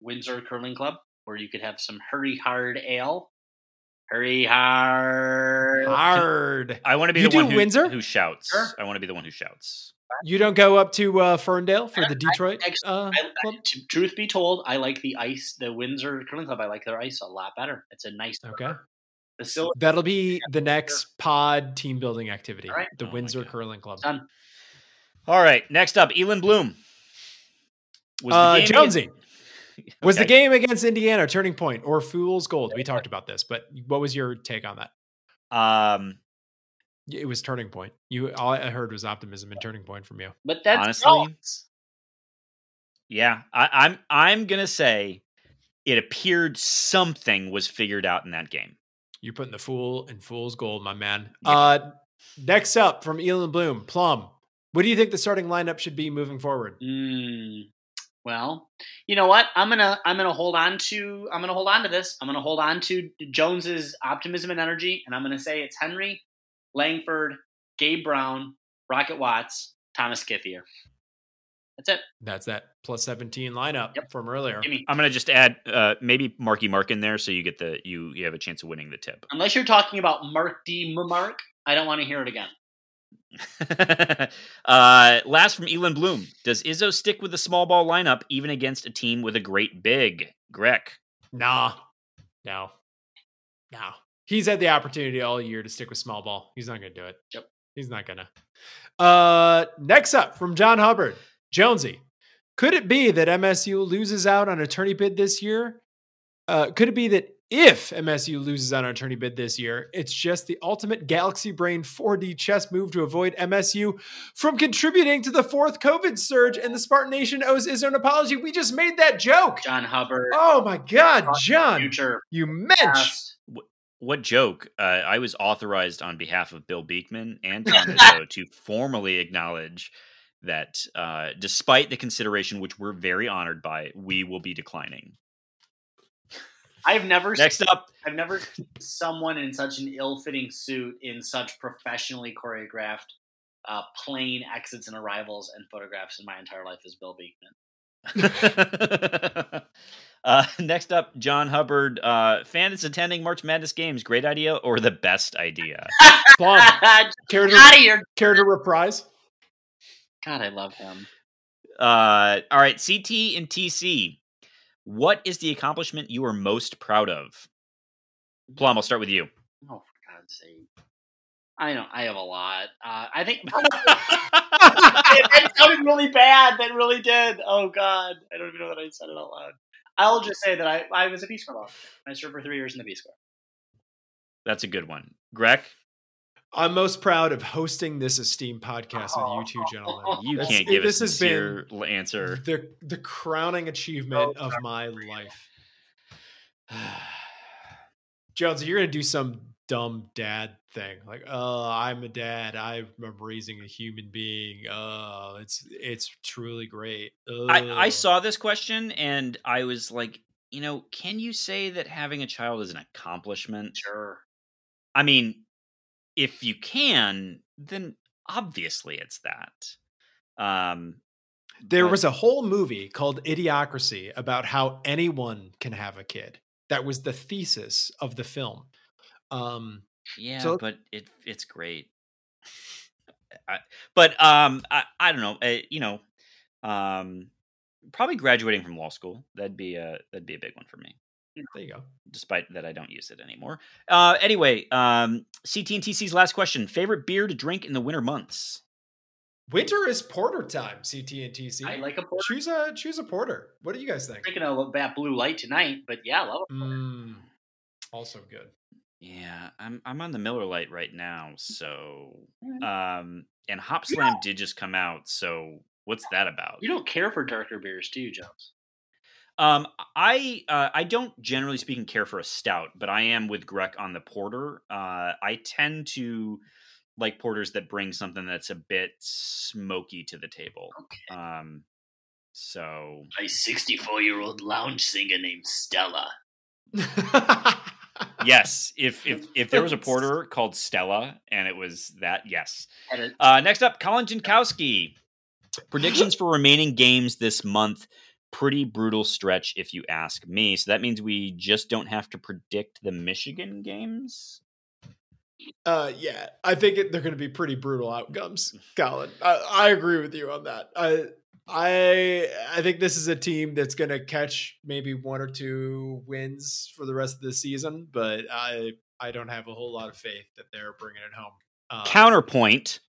Windsor Curling Club where you could have some hurry hard ale. Hurry hard. Hard. I want to be You the one do who, Windsor? who shouts. Sure. I want to be the one who shouts. You don't go up to uh, Ferndale for I- the Detroit actually- uh, I, I, club? t- truth be told, I like the ice, the Windsor Curling Club. I like their ice a lot better. It's a nice Okay. facility. That'll be the next pod team building activity. All right. The Oh Windsor Curling Club. Done. All right, next up, Elon Bloom. Was Uh, game Jonesy. against- Was the game against Indiana turning point or fool's gold? We talked about this, but what was your take on that? Um, It was turning point. You all I heard was optimism and turning point from you. But that's Honestly, results. yeah, I, I'm I'm gonna say it appeared something was figured out in that game. You're putting the fool in fool's gold, my man. Yeah. Uh next up from Elon Bloom, Plum. What do you think the starting lineup should be moving forward? Mm, well, you know what? I'm gonna I'm gonna hold on to I'm gonna hold on to this. I'm gonna hold on to Jones's optimism and energy, and I'm gonna say it's Henry, Langford, Gabe Brown, Rocket Watts, Thomas Kithier. That's it. That's that plus 17 lineup Yep. from earlier. Give. I'm gonna just add uh, maybe Marky Mark in there, so you get the you you have a chance of winning the tip. Unless you're talking about Mark D. Mark, I don't want to hear it again. uh, last from Elon Bloom. Does Izzo stick with the small ball lineup even against a team with a great big? Greg. Nah. No. No. He's had the opportunity all year to stick with small ball. He's not going to do it. Yep. He's not going to. Uh, next up from John Hubbard, Jonesy. Could it be that MSU loses out on attorney bid this year? Uh, could it be that if MSU loses out on attorney bid this year, it's just the ultimate galaxy brain 4D chess move to avoid MSU from contributing to the fourth COVID surge and the Spartan Nation owes Izzo an apology? We just made that joke. John Hubbard, Oh my God, John, future you mensch. past. What joke? Uh, I was authorized on behalf of Bill Beekman and Tom Izzo to formally acknowledge that uh, despite the consideration, which we're very honored by, we will be declining. I've never Next up, I've never seen someone in such an ill-fitting suit in such professionally choreographed uh, plane exits and arrivals and photographs in my entire life as Bill Beekman. uh, next up, John Hubbard. Uh, fan that's attending March Madness games. Great idea or the best idea? Plum. Care to, Out of here! care to reprise? God, I love him. Uh, all right, CT and TC. What is the accomplishment you are most proud of? Plum, I'll start with you. Oh, for God's sake! I know I have a lot. Uh, I think that sounded really bad. That really did. Oh God, I don't even know that I said it out loud. I'll just say that I, I was a Peace Corps. officer. I served for three years in the Peace Corps. That's a good one. Greg, I'm most proud of hosting this esteemed podcast with you two gentlemen. you That's- can't give a this has been sincere answer. the the crowning achievement oh, of my life. Jones, you're gonna do some dumb dad thing, like, "Oh, I'm a dad. I'm raising a human being. Oh, it's it's truly great." I, I saw this question and I was like, you know, can you say that having a child is an accomplishment? Sure. I mean, if you can, then obviously it's that. Um, There but- was a whole movie called Idiocracy about how anyone can have a kid. That was the thesis of the film. Um, yeah, So- but it it's great. I, but um, I, I don't know. uh you know, um, probably graduating from law school. That'd be a that'd be a big one for me. There you go. Despite that, I don't use it anymore. Uh, anyway, um, CT and TC's last question: favorite beer to drink in the winter months? Winter is porter time. CT and TC. I like a porter. choose a choose a porter. What do you guys think? drinking a bat blue light tonight, but yeah, I love it. Mm, also good. Yeah, I'm I'm on the Miller Light right now, so um, and Hopslam did just come out. So what's that about? You don't care for darker beers, do you, Jones? Um, I uh, I don't generally speaking care for a stout, but I am with Greg on the porter. Uh, I tend to like porters that bring something that's a bit smoky to the table. Okay. Um, so A 64 year old lounge singer named Stella. yes, if if if there was a porter called Stella and it was that, yes. Uh, next up, Colin Jankowski. Predictions for remaining games this month. Pretty brutal stretch, if you ask me. So that means we just don't have to predict the Michigan games. Uh, yeah, I think it, they're going to be pretty brutal outcomes, Colin. I, I agree with you on that. I, I, I think this is a team that's going to catch maybe one or two wins for the rest of the season, but I, I don't have a whole lot of faith that they're bringing it home. Uh, Counterpoint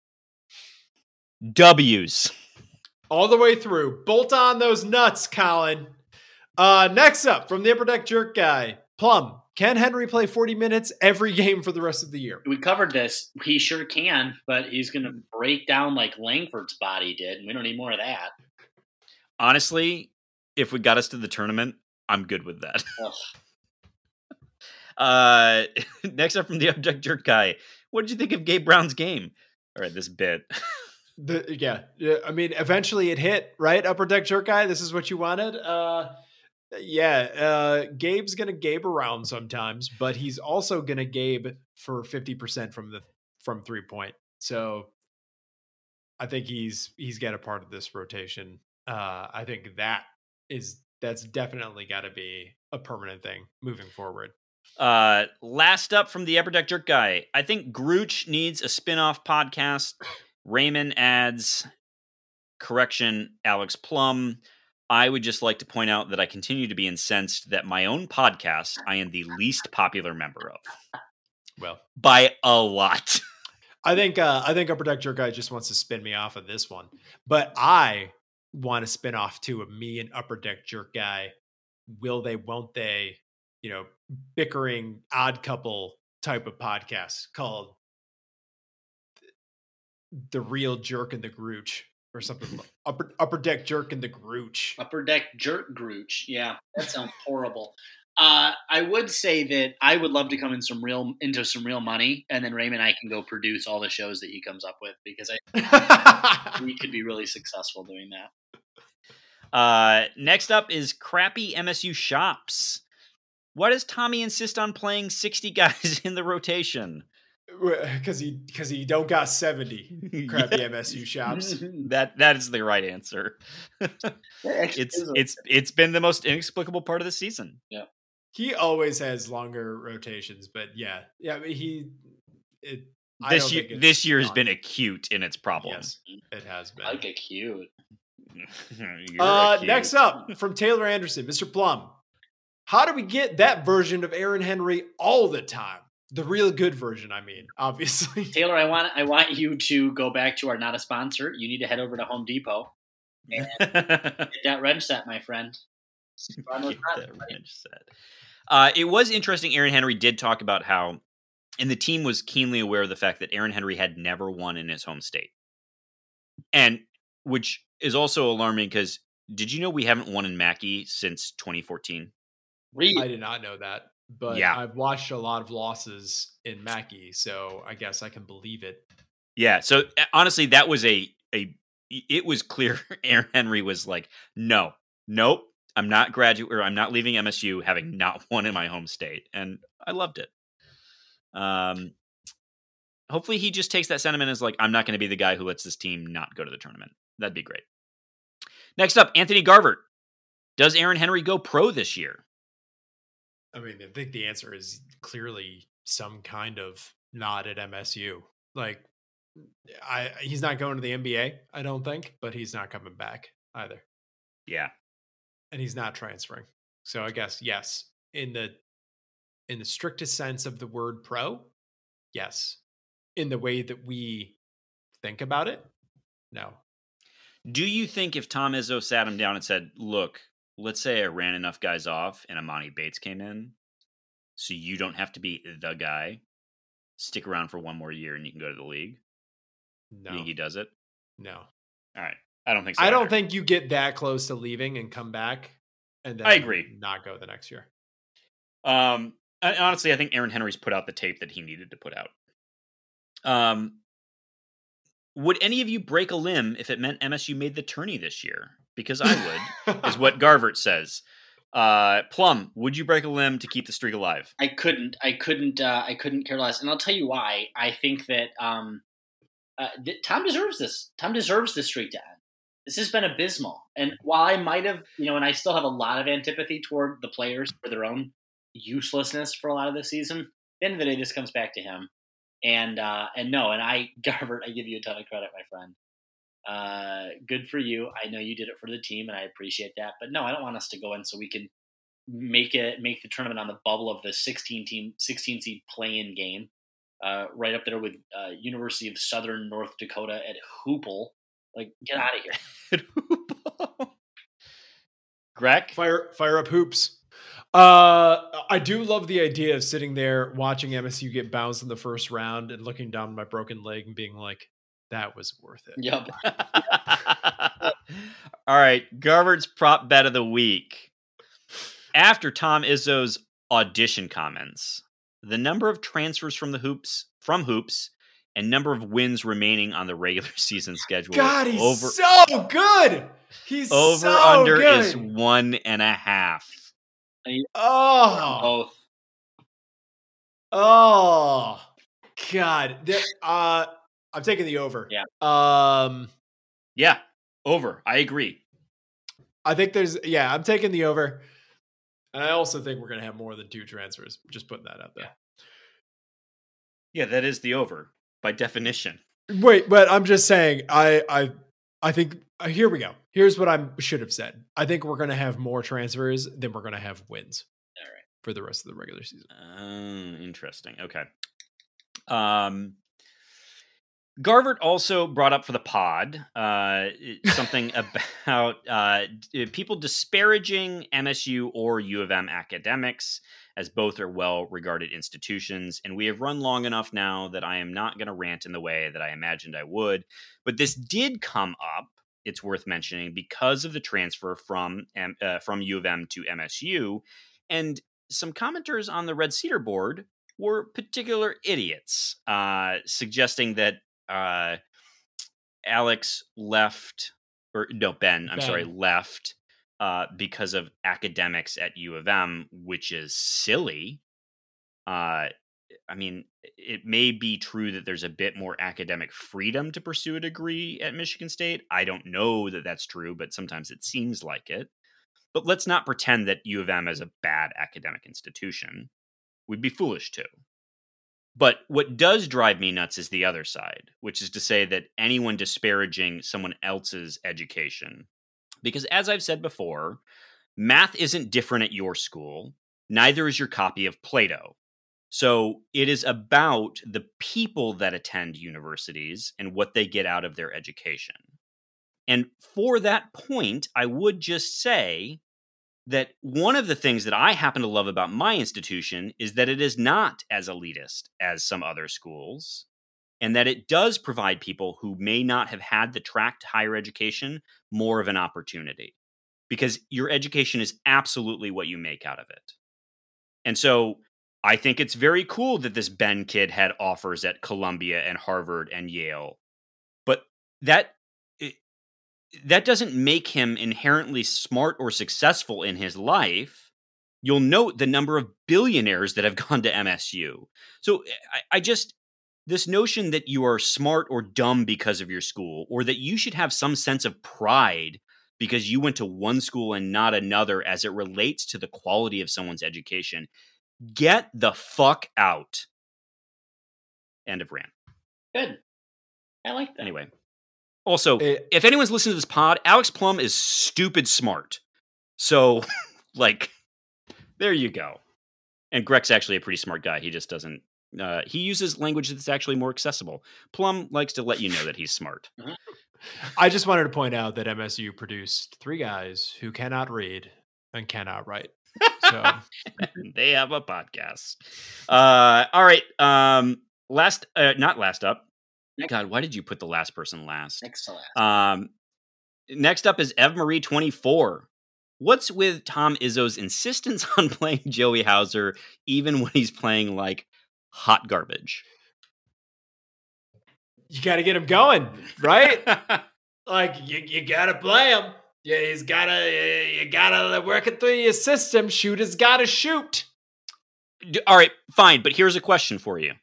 W's. All the way through. Bolt on those nuts, Colin. Uh, next up from the upper deck jerk guy, Plum. Can Henry play 40 minutes every game for the rest of the year? we covered this. He sure can, but he's going to break down like Langford's body did, and we don't need more of that. Honestly, if we got us to the tournament, I'm good with that. Uh, next up from the Object Jerk guy, what did you think of Gabe Brown's game? All right, this bit. The, yeah, yeah. I mean, eventually it hit right. Upper deck jerk guy. This is what you wanted. Uh, yeah. Uh, Gabe's gonna Gabe around sometimes, but he's also gonna Gabe for fifty percent from the from three point. So I think he's he's got a part of this rotation. Uh, I think that is that's definitely got to be a permanent thing moving forward. Uh, last up from the Upper Deck Jerk guy, I think Grooch needs a spin-off podcast. Raymond adds correction, Alex Plum. I would just like to point out that I continue to be incensed that my own podcast I am the least popular member of Well, by a lot. I think uh, I think Upper Deck Jerk Guy just wants to spin me off of this one, but I want to spin off too of me and Upper Deck Jerk Guy. Will they? Won't they? You know, bickering odd couple type of podcast called the real jerk and the Grooch or something. like- upper Upper Deck Jerk and the Grooch. Upper deck jerk grooch. Yeah, that sounds horrible. Uh, I would say that I would love to come in some real into some real money, and then Raymond and I can go produce all the shows that he comes up with because I we could be really successful doing that. Uh, next up is crappy MSU shops. Why does Tommy insist on playing 60 guys in the rotation? Because he because he don't got seventy crappy MSU shops. That that is the right answer. It's it's it's been the most inexplicable part of the season. Yeah. He always has longer rotations, but yeah, yeah. but He it This year this year has been acute in its problems. Yes, it has been. like a Uh, acute. next up from Taylor Anderson, Mr. Plum. How do we get that version of Aaron Henry all the time? The real good version, I mean, obviously. Taylor, I want I want you to go back to our not a sponsor. You need to head over to Home Depot and get that wrench set, my friend. That wrench set. Uh, it was interesting. Aaron Henry did talk about how, and the team was keenly aware of the fact that Aaron Henry had never won in his home state, and which is also alarming because did you know we haven't won in Mackey since 2014? Read. I did not know that, but Yeah. I've watched a lot of losses in Mackey, so I guess I can believe it. Yeah. So uh, honestly, that was a a. It was clear Aaron Henry was like, no, nope, I'm not graduate or I'm not leaving MSU having not won in my home state, and I loved it. Um, hopefully he just takes that sentiment as like, I'm not going to be the guy who lets this team not go to the tournament. That'd be great. Next up, Anthony Garvert. Does Aaron Henry go pro this year? I mean, I think the answer is clearly some kind of nod at MSU. Like, I he's not going to the NBA, I don't think, but he's not coming back either. Yeah, and he's not transferring. So I guess yes, in the in the strictest sense of the word pro, yes. In the way that we think about it, no. Do you think if Tom Izzo sat him down and said, "Look, let's say I ran enough guys off and Emoni Bates came in, so you don't have to be the guy. Stick around for one more year and you can go to the league." No. You think he does it? No. All right. I don't think so. I don't think you get that close to leaving and come back and then I agree. not go the next year. Um, honestly, I think Aaron Henry's put out the tape that he needed to put out. Um, would any of you break a limb if it meant MSU made the tourney this year? Because I would, is what Garvert says. Uh, Plum, would you break a limb to keep the streak alive? I couldn't. I couldn't. Uh, I couldn't care less. And I'll tell you why. I think that um, uh, th- Tom deserves this. Tom deserves this streak to end. This has been abysmal. And while I might have, you know, and I still have a lot of antipathy toward the players for their own uselessness for a lot of the season. The end of the day, this comes back to him. And uh, and no, and I, Garvert, I give you a ton of credit, my friend. Uh, good for you. I know you did it for the team, and I appreciate that. But no, I don't want us to go in so we can make it make the tournament on the bubble of the 16 team 16 seed play-in game, uh, right up there with uh, University of Southern North Dakota at Hoople. Like, get out of here. Greg? Fire fire up hoops. Uh, I do love the idea of sitting there watching MSU get bounced in the first round and looking down my broken leg and being like, "That was worth it." Yep. All right, Garvert's prop bet of the week. After Tom Izzo's audition comments, the number of transfers from the hoops from hoops and number of wins remaining on the regular season schedule God, he's over so good. He's over so under good. is one and a half. oh Both. oh God. There- uh, I'm taking the over. Yeah. Um, Yeah, over. I agree. I think there's yeah. I'm taking the over, and I also think we're gonna have more than two transfers. Just putting that out there. Yeah, that is the over by definition. Wait, but I'm just saying. I I I think uh, here we go. Here's what I should have said. I think we're gonna have more transfers than we're gonna have wins. All right. For the rest of the regular season. Um, interesting. Okay. Um, Garvert also brought up for the pod uh, something about uh, people disparaging MSU or U of M academics, as both are well regarded institutions. And we have run long enough now that I am not going to rant in the way that I imagined I would. But this did come up. It's worth mentioning because of the transfer from M- uh, from U of M to MSU, and some commenters on the Red Cedar board were particular idiots, uh, suggesting that uh, Alex left, or no, Ben, I'm sorry, left uh, because of academics at U of M, which is silly. Uh, I mean, it may be true that there's a bit more academic freedom to pursue a degree at Michigan State. I don't know that that's true, but sometimes it seems like it. But let's not pretend that U of M is a bad academic institution. We'd be foolish to. But what does drive me nuts is the other side, which is to say that anyone disparaging someone else's education. Because as I've said before, math isn't different at your school, neither is your copy of Plato. So it is about the people that attend universities and what they get out of their education. And for that point, I would just say that one of the things that I happen to love about my institution is that it is not as elitist as some other schools, and that it does provide people who may not have had the track to higher education more of an opportunity because your education is absolutely what you make out of it. And so I think it's very cool that this Ben kid had offers at Columbia and Harvard and Yale. But that that doesn't make him inherently smart or successful in his life. You'll note the number of billionaires that have gone to MSU. So eh, I, I just this notion that you are smart or dumb because of your school, or that you should have some sense of pride because you went to one school and not another as it relates to the quality of someone's education. Get the fuck out. End of rant. Good. I like that. Anyway. Also, It- if anyone's listening to this pod, Alex Plum is stupid smart. So, like, there you go. And Greg's actually a pretty smart guy. He just doesn't. Uh, he uses language that's actually more accessible. Plum likes to let you know that he's smart. I just wanted to point out that MSU produced three guys who cannot read and cannot write. So they have a podcast. Uh, all right. Um, last, uh, not last up. God, why did you put the last person last? Next to last. Um, next up is Eve Marie twenty four. What's with Tom Izzo's insistence on playing Joey Hauser even when he's playing like hot garbage? you got to get him going, right? like you, you got to play him. Yeah, he's got to. You got to work it through your system. Shooter's got to shoot. All right, fine. But here's a question for you.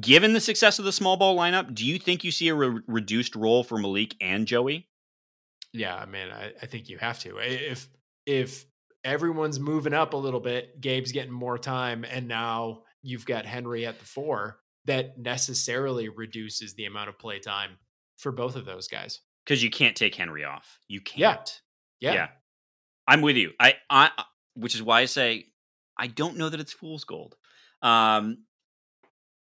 Given the success of the small ball lineup, do you think you see a re- reduced role for Malik and Joey? Yeah, I mean, I, I think you have to. If if everyone's moving up a little bit, Gabe's getting more time, and now you've got Henry at the four. That necessarily reduces the amount of play time for both of those guys. Because you can't take Henry off. You can't. Yeah, Yeah. I'm with you. I, I, which is why I say I don't know that it's fool's gold. Um,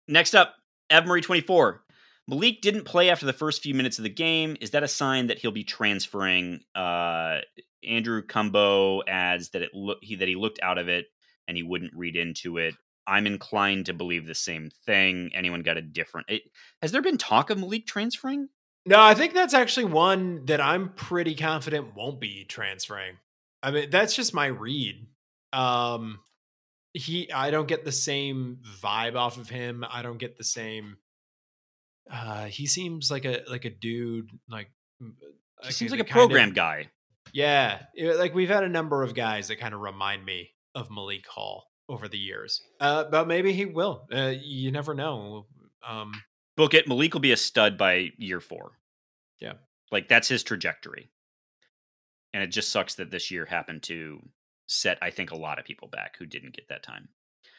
next up, Eve Marie 24. Malik didn't play after the first few minutes of the game. Is that a sign that he'll be transferring? Uh, Andrew Cumbo adds that it look he that he looked out of it and he wouldn't read into it. I'm inclined to believe the same thing. Anyone got a different? It, has there been talk of Malik transferring? No, I think that's actually one that I'm pretty confident won't be transferring. I mean, that's just my read. Um he I don't get the same vibe off of him. I don't get the same uh he seems like a like a dude like He seems like a program guy. Yeah, it- like we've had a number of guys that kind of remind me of Malik Hall over the years. Uh but maybe he will. Uh you never know. Um Book it. Malik will be a stud by year four. Yeah. Like that's his trajectory. And it just sucks that this year happened to set, I think, a lot of people back who didn't get that time.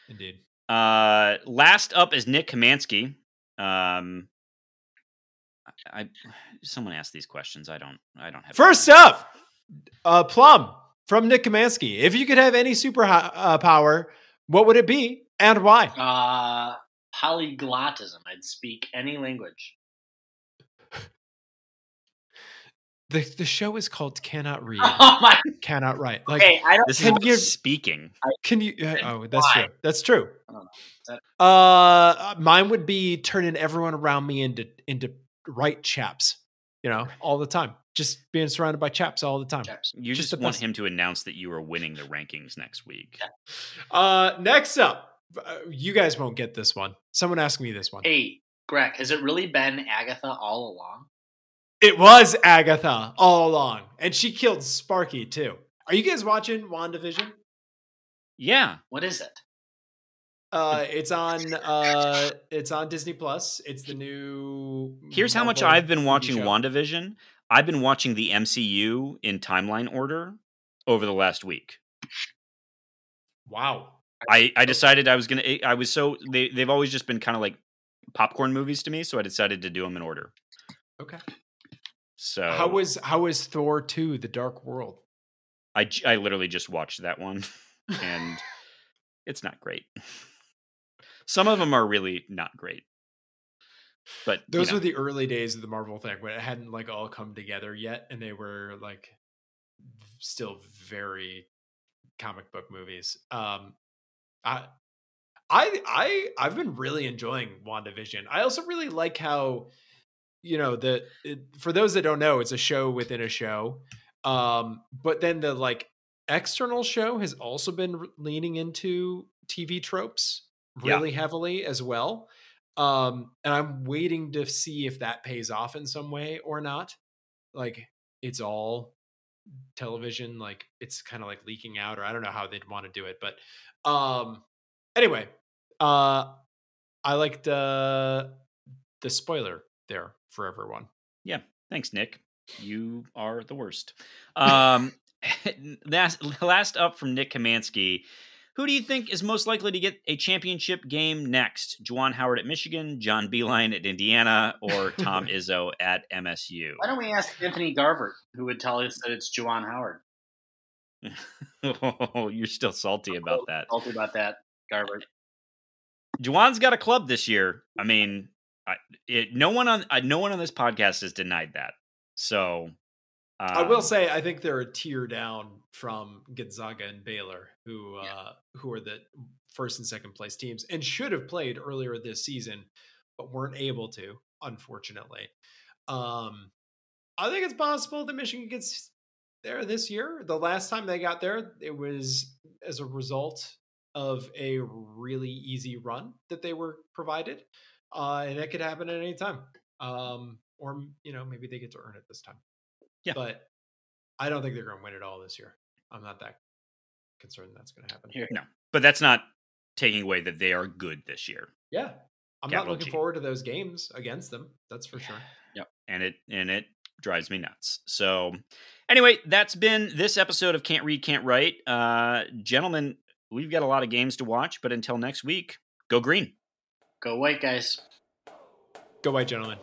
indeed. Uh last up is Nick Kamansky. Um I, I someone asked these questions. I don't I don't have First up, uh, Plum from Nick Kamansky. If you could have any super uh, power, what would it be and why? Uh, polyglottism. I'd speak any language. The the show is called Cannot Read, Oh my. Cannot Write. Like, Okay, I don't. this is Can about you- speaking. can you? Uh, oh, that's Why? true. That's true. I don't know. Is Uh, mine would be turning everyone around me into into right chaps. You know, all the time. Just being surrounded by chaps all the time. Chaps. You just just, want best. him to announce that you are winning the rankings next week. Uh, next up, uh, you guys won't get this one. Someone asked me this one. Hey, Greg, has it really been Agatha all along? It was Agatha all along, and she killed Sparky too. Are you guys watching WandaVision? Yeah. What is it? Uh, it's on. Uh, it's on Disney Plus. It's the new. Here's how much I've been watching show. WandaVision. I've been watching the MCU in timeline order over the last week. Wow. I, I decided I was gonna. I was so they they've always just been kind of like popcorn movies to me, so I decided to do them in order. Okay. So How was how was Thor two: The Dark World? I I literally just watched that one, and it's not great. Some of them are really not great, but you Those know, were the early days of the Marvel thing when it hadn't like all come together yet, and they were like still very comic book movies. Um, I, I, I, I've been really enjoying WandaVision. I also really like how, you know, the it, for those that don't know, it's a show within a show. Um, but then the like external show has also been r- leaning into TV tropes Yeah. really heavily as well. Um, and I'm waiting to see if that pays off in some way or not. Like it's all television, like it's kind of like leaking out, or I don't know how they'd want to do it. But um anyway, uh I liked uh the spoiler there for everyone. Yeah. Thanks, Nick. You are the worst. Um, last, last up from Nick Kamansky. Who do you think is most likely to get a championship game next? Juwan Howard at Michigan, John Beilein at Indiana, or Tom Izzo at MSU? Why don't we ask Anthony Garvert, who would tell us that it's Juwan Howard? oh, you're still salty about that. Salty about that. Garbage. Juwan's got a club this year. I mean, I, it, no one on uh, no one on this podcast has denied that. So um, I will um, say I think they're a tier down from Gonzaga and Baylor, who yeah. uh, who are the first and second place teams and should have played earlier this season, but weren't able to, unfortunately. Um, I think it's possible that Michigan gets there this year. The last time they got there, it was as a result of a really easy run that they were provided, uh, and that could happen at any time. Um, or you know, maybe they get to earn it this time. Yeah, but I don't think they're going to win it all this year. I'm not that concerned that's going to happen. Here, no, but that's not taking away that they are good this year. Yeah, I'm Capital not looking G. forward to those games against them. That's for sure. Yep, and it and it drives me nuts. So, anyway, that's been this episode of Can't Read, Can't Write. Uh, gentlemen, we've got a lot of games to watch, but until next week, go green. Go white, guys. Go white, gentlemen.